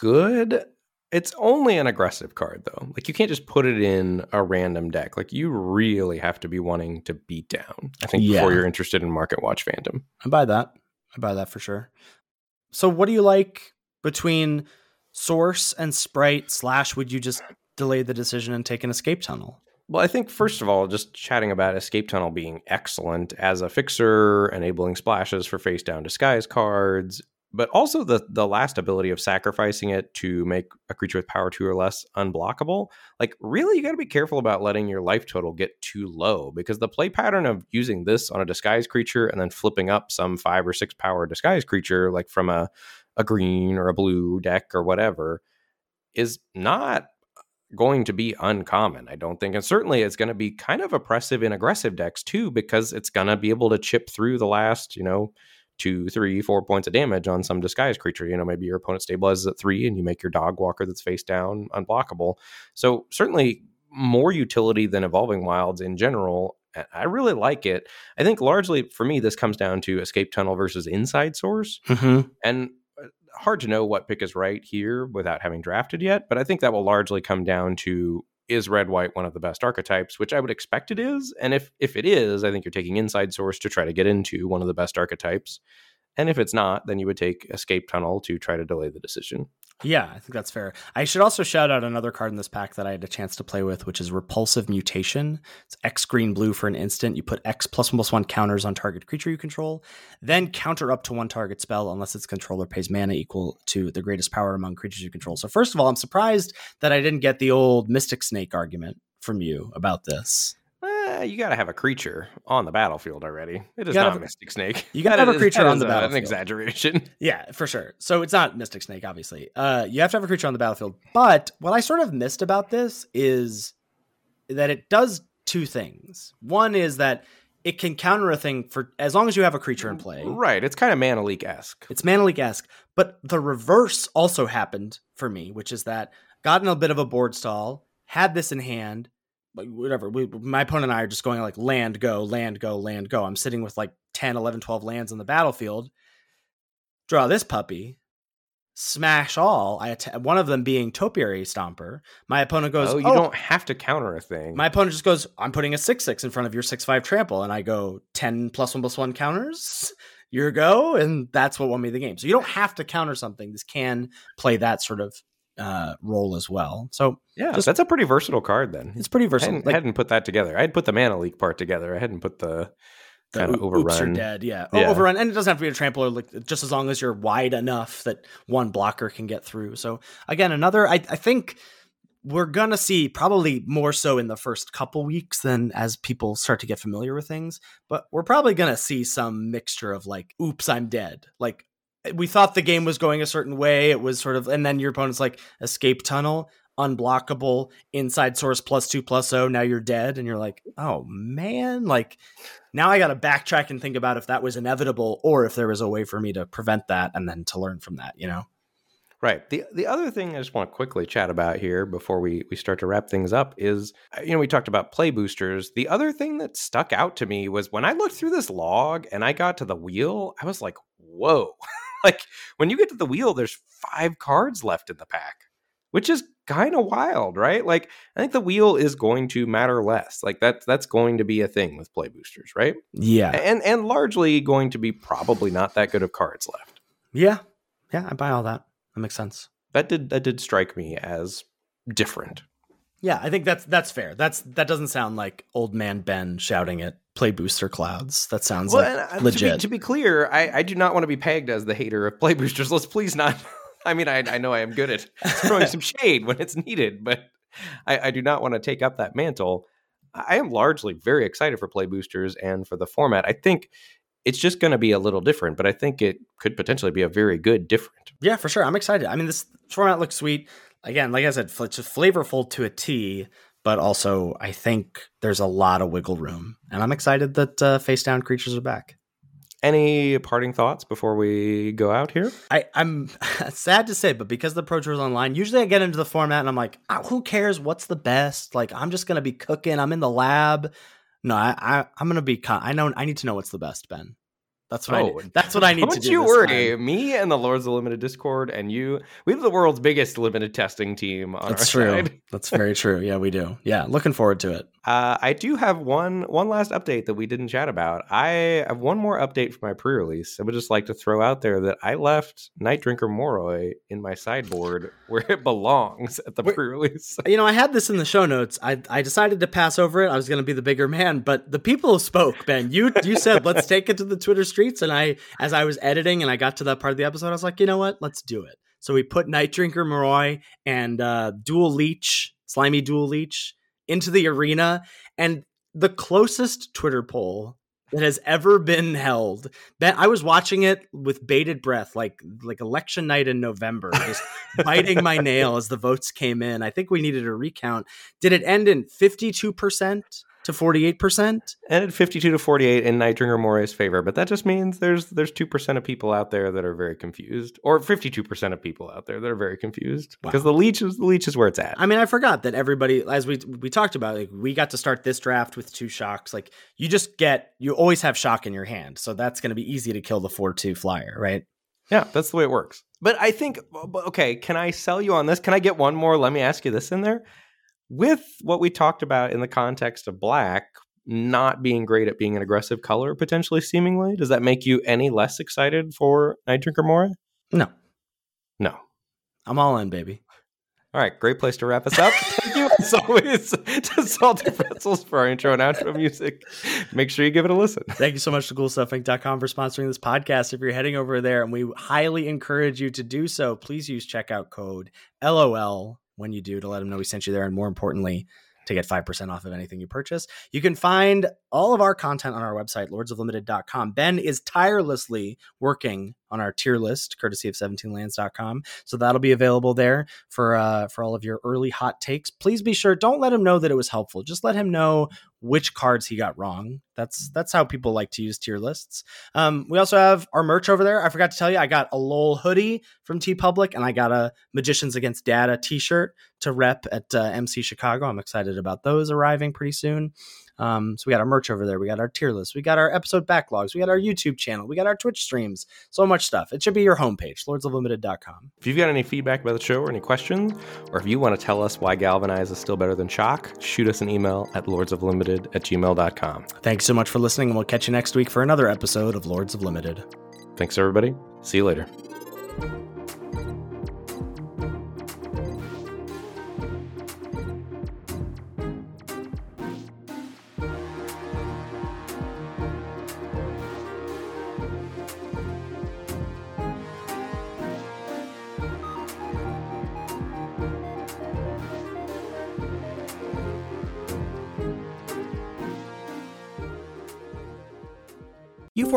good. It's only an aggressive card though. Like you can't just put it in a random deck. Like you really have to be wanting to beat down. I think Yeah. before you're interested in Marketwatch Phantom. I buy that. I buy that for sure. So, what do you like between Source and Sprite? Slash, would you just delay the decision and take an escape tunnel? Well, I think first of all, just chatting about Escape Tunnel being excellent as a fixer, enabling splashes for face down disguise cards, but also the the last ability of sacrificing it to make a creature with power two or less unblockable. Like, really, you got to be careful about letting your life total get too low because the play pattern of using this on a disguise creature and then flipping up some five or six power disguise creature, like from a a green or a blue deck or whatever, is not going to be uncommon, I don't think. And certainly it's going to be kind of oppressive in aggressive decks too, because it's going to be able to chip through the last, you know, two, three, four points of damage on some disguise creature. You know, maybe your opponent stabilizes at three and you make your dog walker that's face down unblockable. So certainly more utility than evolving wilds in general. I really like it. I think largely for me, this comes down to escape tunnel versus inside source Mm-hmm. and uh, hard to know what pick is right here without having drafted yet but i think that will largely come down to is red white one of the best archetypes which i would expect it is and if if it is i think you're taking inside source to try to get into one of the best archetypes and if it's not then you would take escape tunnel to try to delay the decision Yeah, I think that's fair. I should also shout out another card in this pack that I had a chance to play with, which is Repulsive Mutation. It's X green blue for an instant. You put X plus one plus one counters on target creature you control, then counter up to one target spell unless its controller pays mana equal to the greatest power among creatures you control. So, first of all, I'm surprised that I didn't get the old Mystic Snake argument from you about this. Eh, you got to have a creature on the battlefield already. It is not have- Mystic Snake. you gotta have a creature on the a- An exaggeration. Yeah, for sure. So it's not Mystic Snake, obviously. Uh, you have to have a creature on the battlefield. But what I sort of missed about this is that it does two things. One is that it can counter a thing for as long as you have a creature in play. Right. It's kind of Mana Leak esque. It's Mana Leak esque. But the reverse also happened for me, which is that gotten a bit of a board stall, had this in hand, like whatever. We, my opponent and I are just going like land, go, land, go, land, go. I'm sitting with like 10, 11, 12 lands on the battlefield. Draw this puppy, smash all. I atta- one of them being Topiary Stomper. My opponent goes, Oh, you oh don't have to counter a thing. my opponent just goes, I'm putting a 6 6 in front of your 6 5 trample. And I go, 10 plus 1 plus 1 counters. Your go. And that's what won me the game. So you don't have to counter something. This can play that sort of uh, role as well. So yeah, just- that's a pretty versatile card then. it's pretty I versatile. hadn't, Like, hadn't put that together. I had put the mana leak part together. I hadn't put the the kind of oo- oops, you're overrun. dead. Yeah. Oh, Yeah. overrun. And it doesn't have to be a trample or like just as long as you're wide enough that one blocker can get through. So again, another, I, I think we're going to see probably more so in the first couple weeks than as people start to get familiar with things. But we're probably going to see some mixture of like, oops, I'm dead. Like, we thought the game was going a certain way. It was sort of, and then your opponent's like, escape tunnel, unblockable, inside source plus two plus oh. Now you're dead. And you're like, oh man, like, now I got to backtrack and think about if that was inevitable or if there was a way for me to prevent that and then to learn from that, you know? Right. The the other thing I just want to quickly chat about here before we we start to wrap things up is uh, you know we talked about play boosters. The other thing that stuck out to me was when I looked through this log and I got to the wheel, I was like, "Whoa." like when you get to the wheel there's 5 cards left in the pack, which is kind of wild, right? Like I think the wheel is going to matter less. Like that's that's going to be a thing with play boosters, right? Yeah. And and largely going to be probably not that good of cards left. Yeah. Yeah. I buy all that. That makes sense. That did that did strike me as different. Yeah, I think that's that's fair. That's that doesn't sound like old man Ben shouting at play booster clouds. That sounds Well, like and, uh, To be, legit. to be clear, I, I do not want to be pegged as the hater of play boosters. Let's please not. I mean, I, I know I am good at throwing some shade when it's needed, but I, I do not want to take up that mantle. I am largely very excited for play boosters and for the format. I think it's just going to be a little different, but I think it could potentially be a very good different. Yeah, for sure. I'm excited. I mean, this format looks sweet. Again, like I said, it's just flavorful to a T, but also I think there's a lot of wiggle room, and I'm excited that uh, face down creatures are back. Any parting thoughts before we go out here? I, I'm sad to say, but because the Pro Tour is online, usually I get into the format and I'm like, oh, who cares? What's the best? Like, I'm just gonna be cooking. I'm in the lab. No, I, I I'm gonna be. I know. I need to know what's the best, Ben. That's what oh, I need. That's what I need don't to do. you worry. Time. Me and the Lords of Limited Discord and you, we have the world's biggest limited testing team on That's true. side. That's very true. Yeah, we do. Yeah, looking forward to it. Uh, I do have one one last update that we didn't chat about. I have one more update for my pre-release. I would just like to throw out there that I left Nightdrinker Moroi in my sideboard where it belongs at the Wait, pre-release. You know, I had this in the show notes. I I decided to pass over it. I was going to be the bigger man, but the people spoke. Ben, you you said let's take it to the Twitter streets, and I, as I was editing and I got to that part of the episode, I was like, you know what, let's do it. So we put Nightdrinker Moroi and uh, Dualleech, Slimy Dualleech into the arena and the closest Twitter poll that has ever been held. I was watching it with bated breath, like like election night in November, just biting my nail as the votes came in. I think we needed a recount. Did it end in fifty two percent? To 48%. And at 52 to 48 in Nightdrinker Moroi's favor, but that just means there's there's 2% of people out there that are very confused or 52% of people out there that are very confused wow. because the leech is the leech is where it's at. I mean, I forgot that everybody as we we talked about like we got to start this draft with two shocks. Like you just get you always have shock in your hand. So that's going to be easy to kill the 4-2 flyer, right? Yeah, that's the way it works. But I think okay, can I sell you on this? Can I get one more? Let me ask you this in there with what we talked about in the context of black not being great at being an aggressive color, potentially seemingly, does that make you any less excited for Nightdrinker Moroi? No. No. I'm all in, baby. All right, great place to wrap us up. Thank you, as always, to Salty Pretzels for our intro and outro music. Make sure you give it a listen. Thank you so much to CoolStuffInc.com for sponsoring this podcast. If you're heading over there, and we highly encourage you to do so, please use checkout code LOL when you do to let them know we sent you there. And more importantly, to get 5% off of anything you purchase. You can find all of our content on our website, lordsoflimited.com. Ben is tirelessly working on our tier list, courtesy of 17lands.com. So that'll be available there for uh, for all of your early hot takes. Please be sure, don't let him know that it was helpful. Just let him know which cards he got wrong. That's that's how people like to use tier lists. Um, we also have our merch over there. I forgot to tell you, I got a LOL hoodie from T TeePublic, and I got a Magicians Against Data T-shirt to rep at uh, MC Chicago. I'm excited about those arriving pretty soon. Um, so we got our merch over there. We got our tier list. We got our episode backlogs. We got our YouTube channel. We got our Twitch streams. So much stuff. It should be your homepage, lordsoflimited.com. If you've got any feedback about the show or any questions, or if you want to tell us why Galvanize is still better than Shock, shoot us an email at lordsoflimited at gmail.com. Thanks so much for listening, and we'll catch you next week for another episode of Lords of Limited. Thanks, everybody. See you later.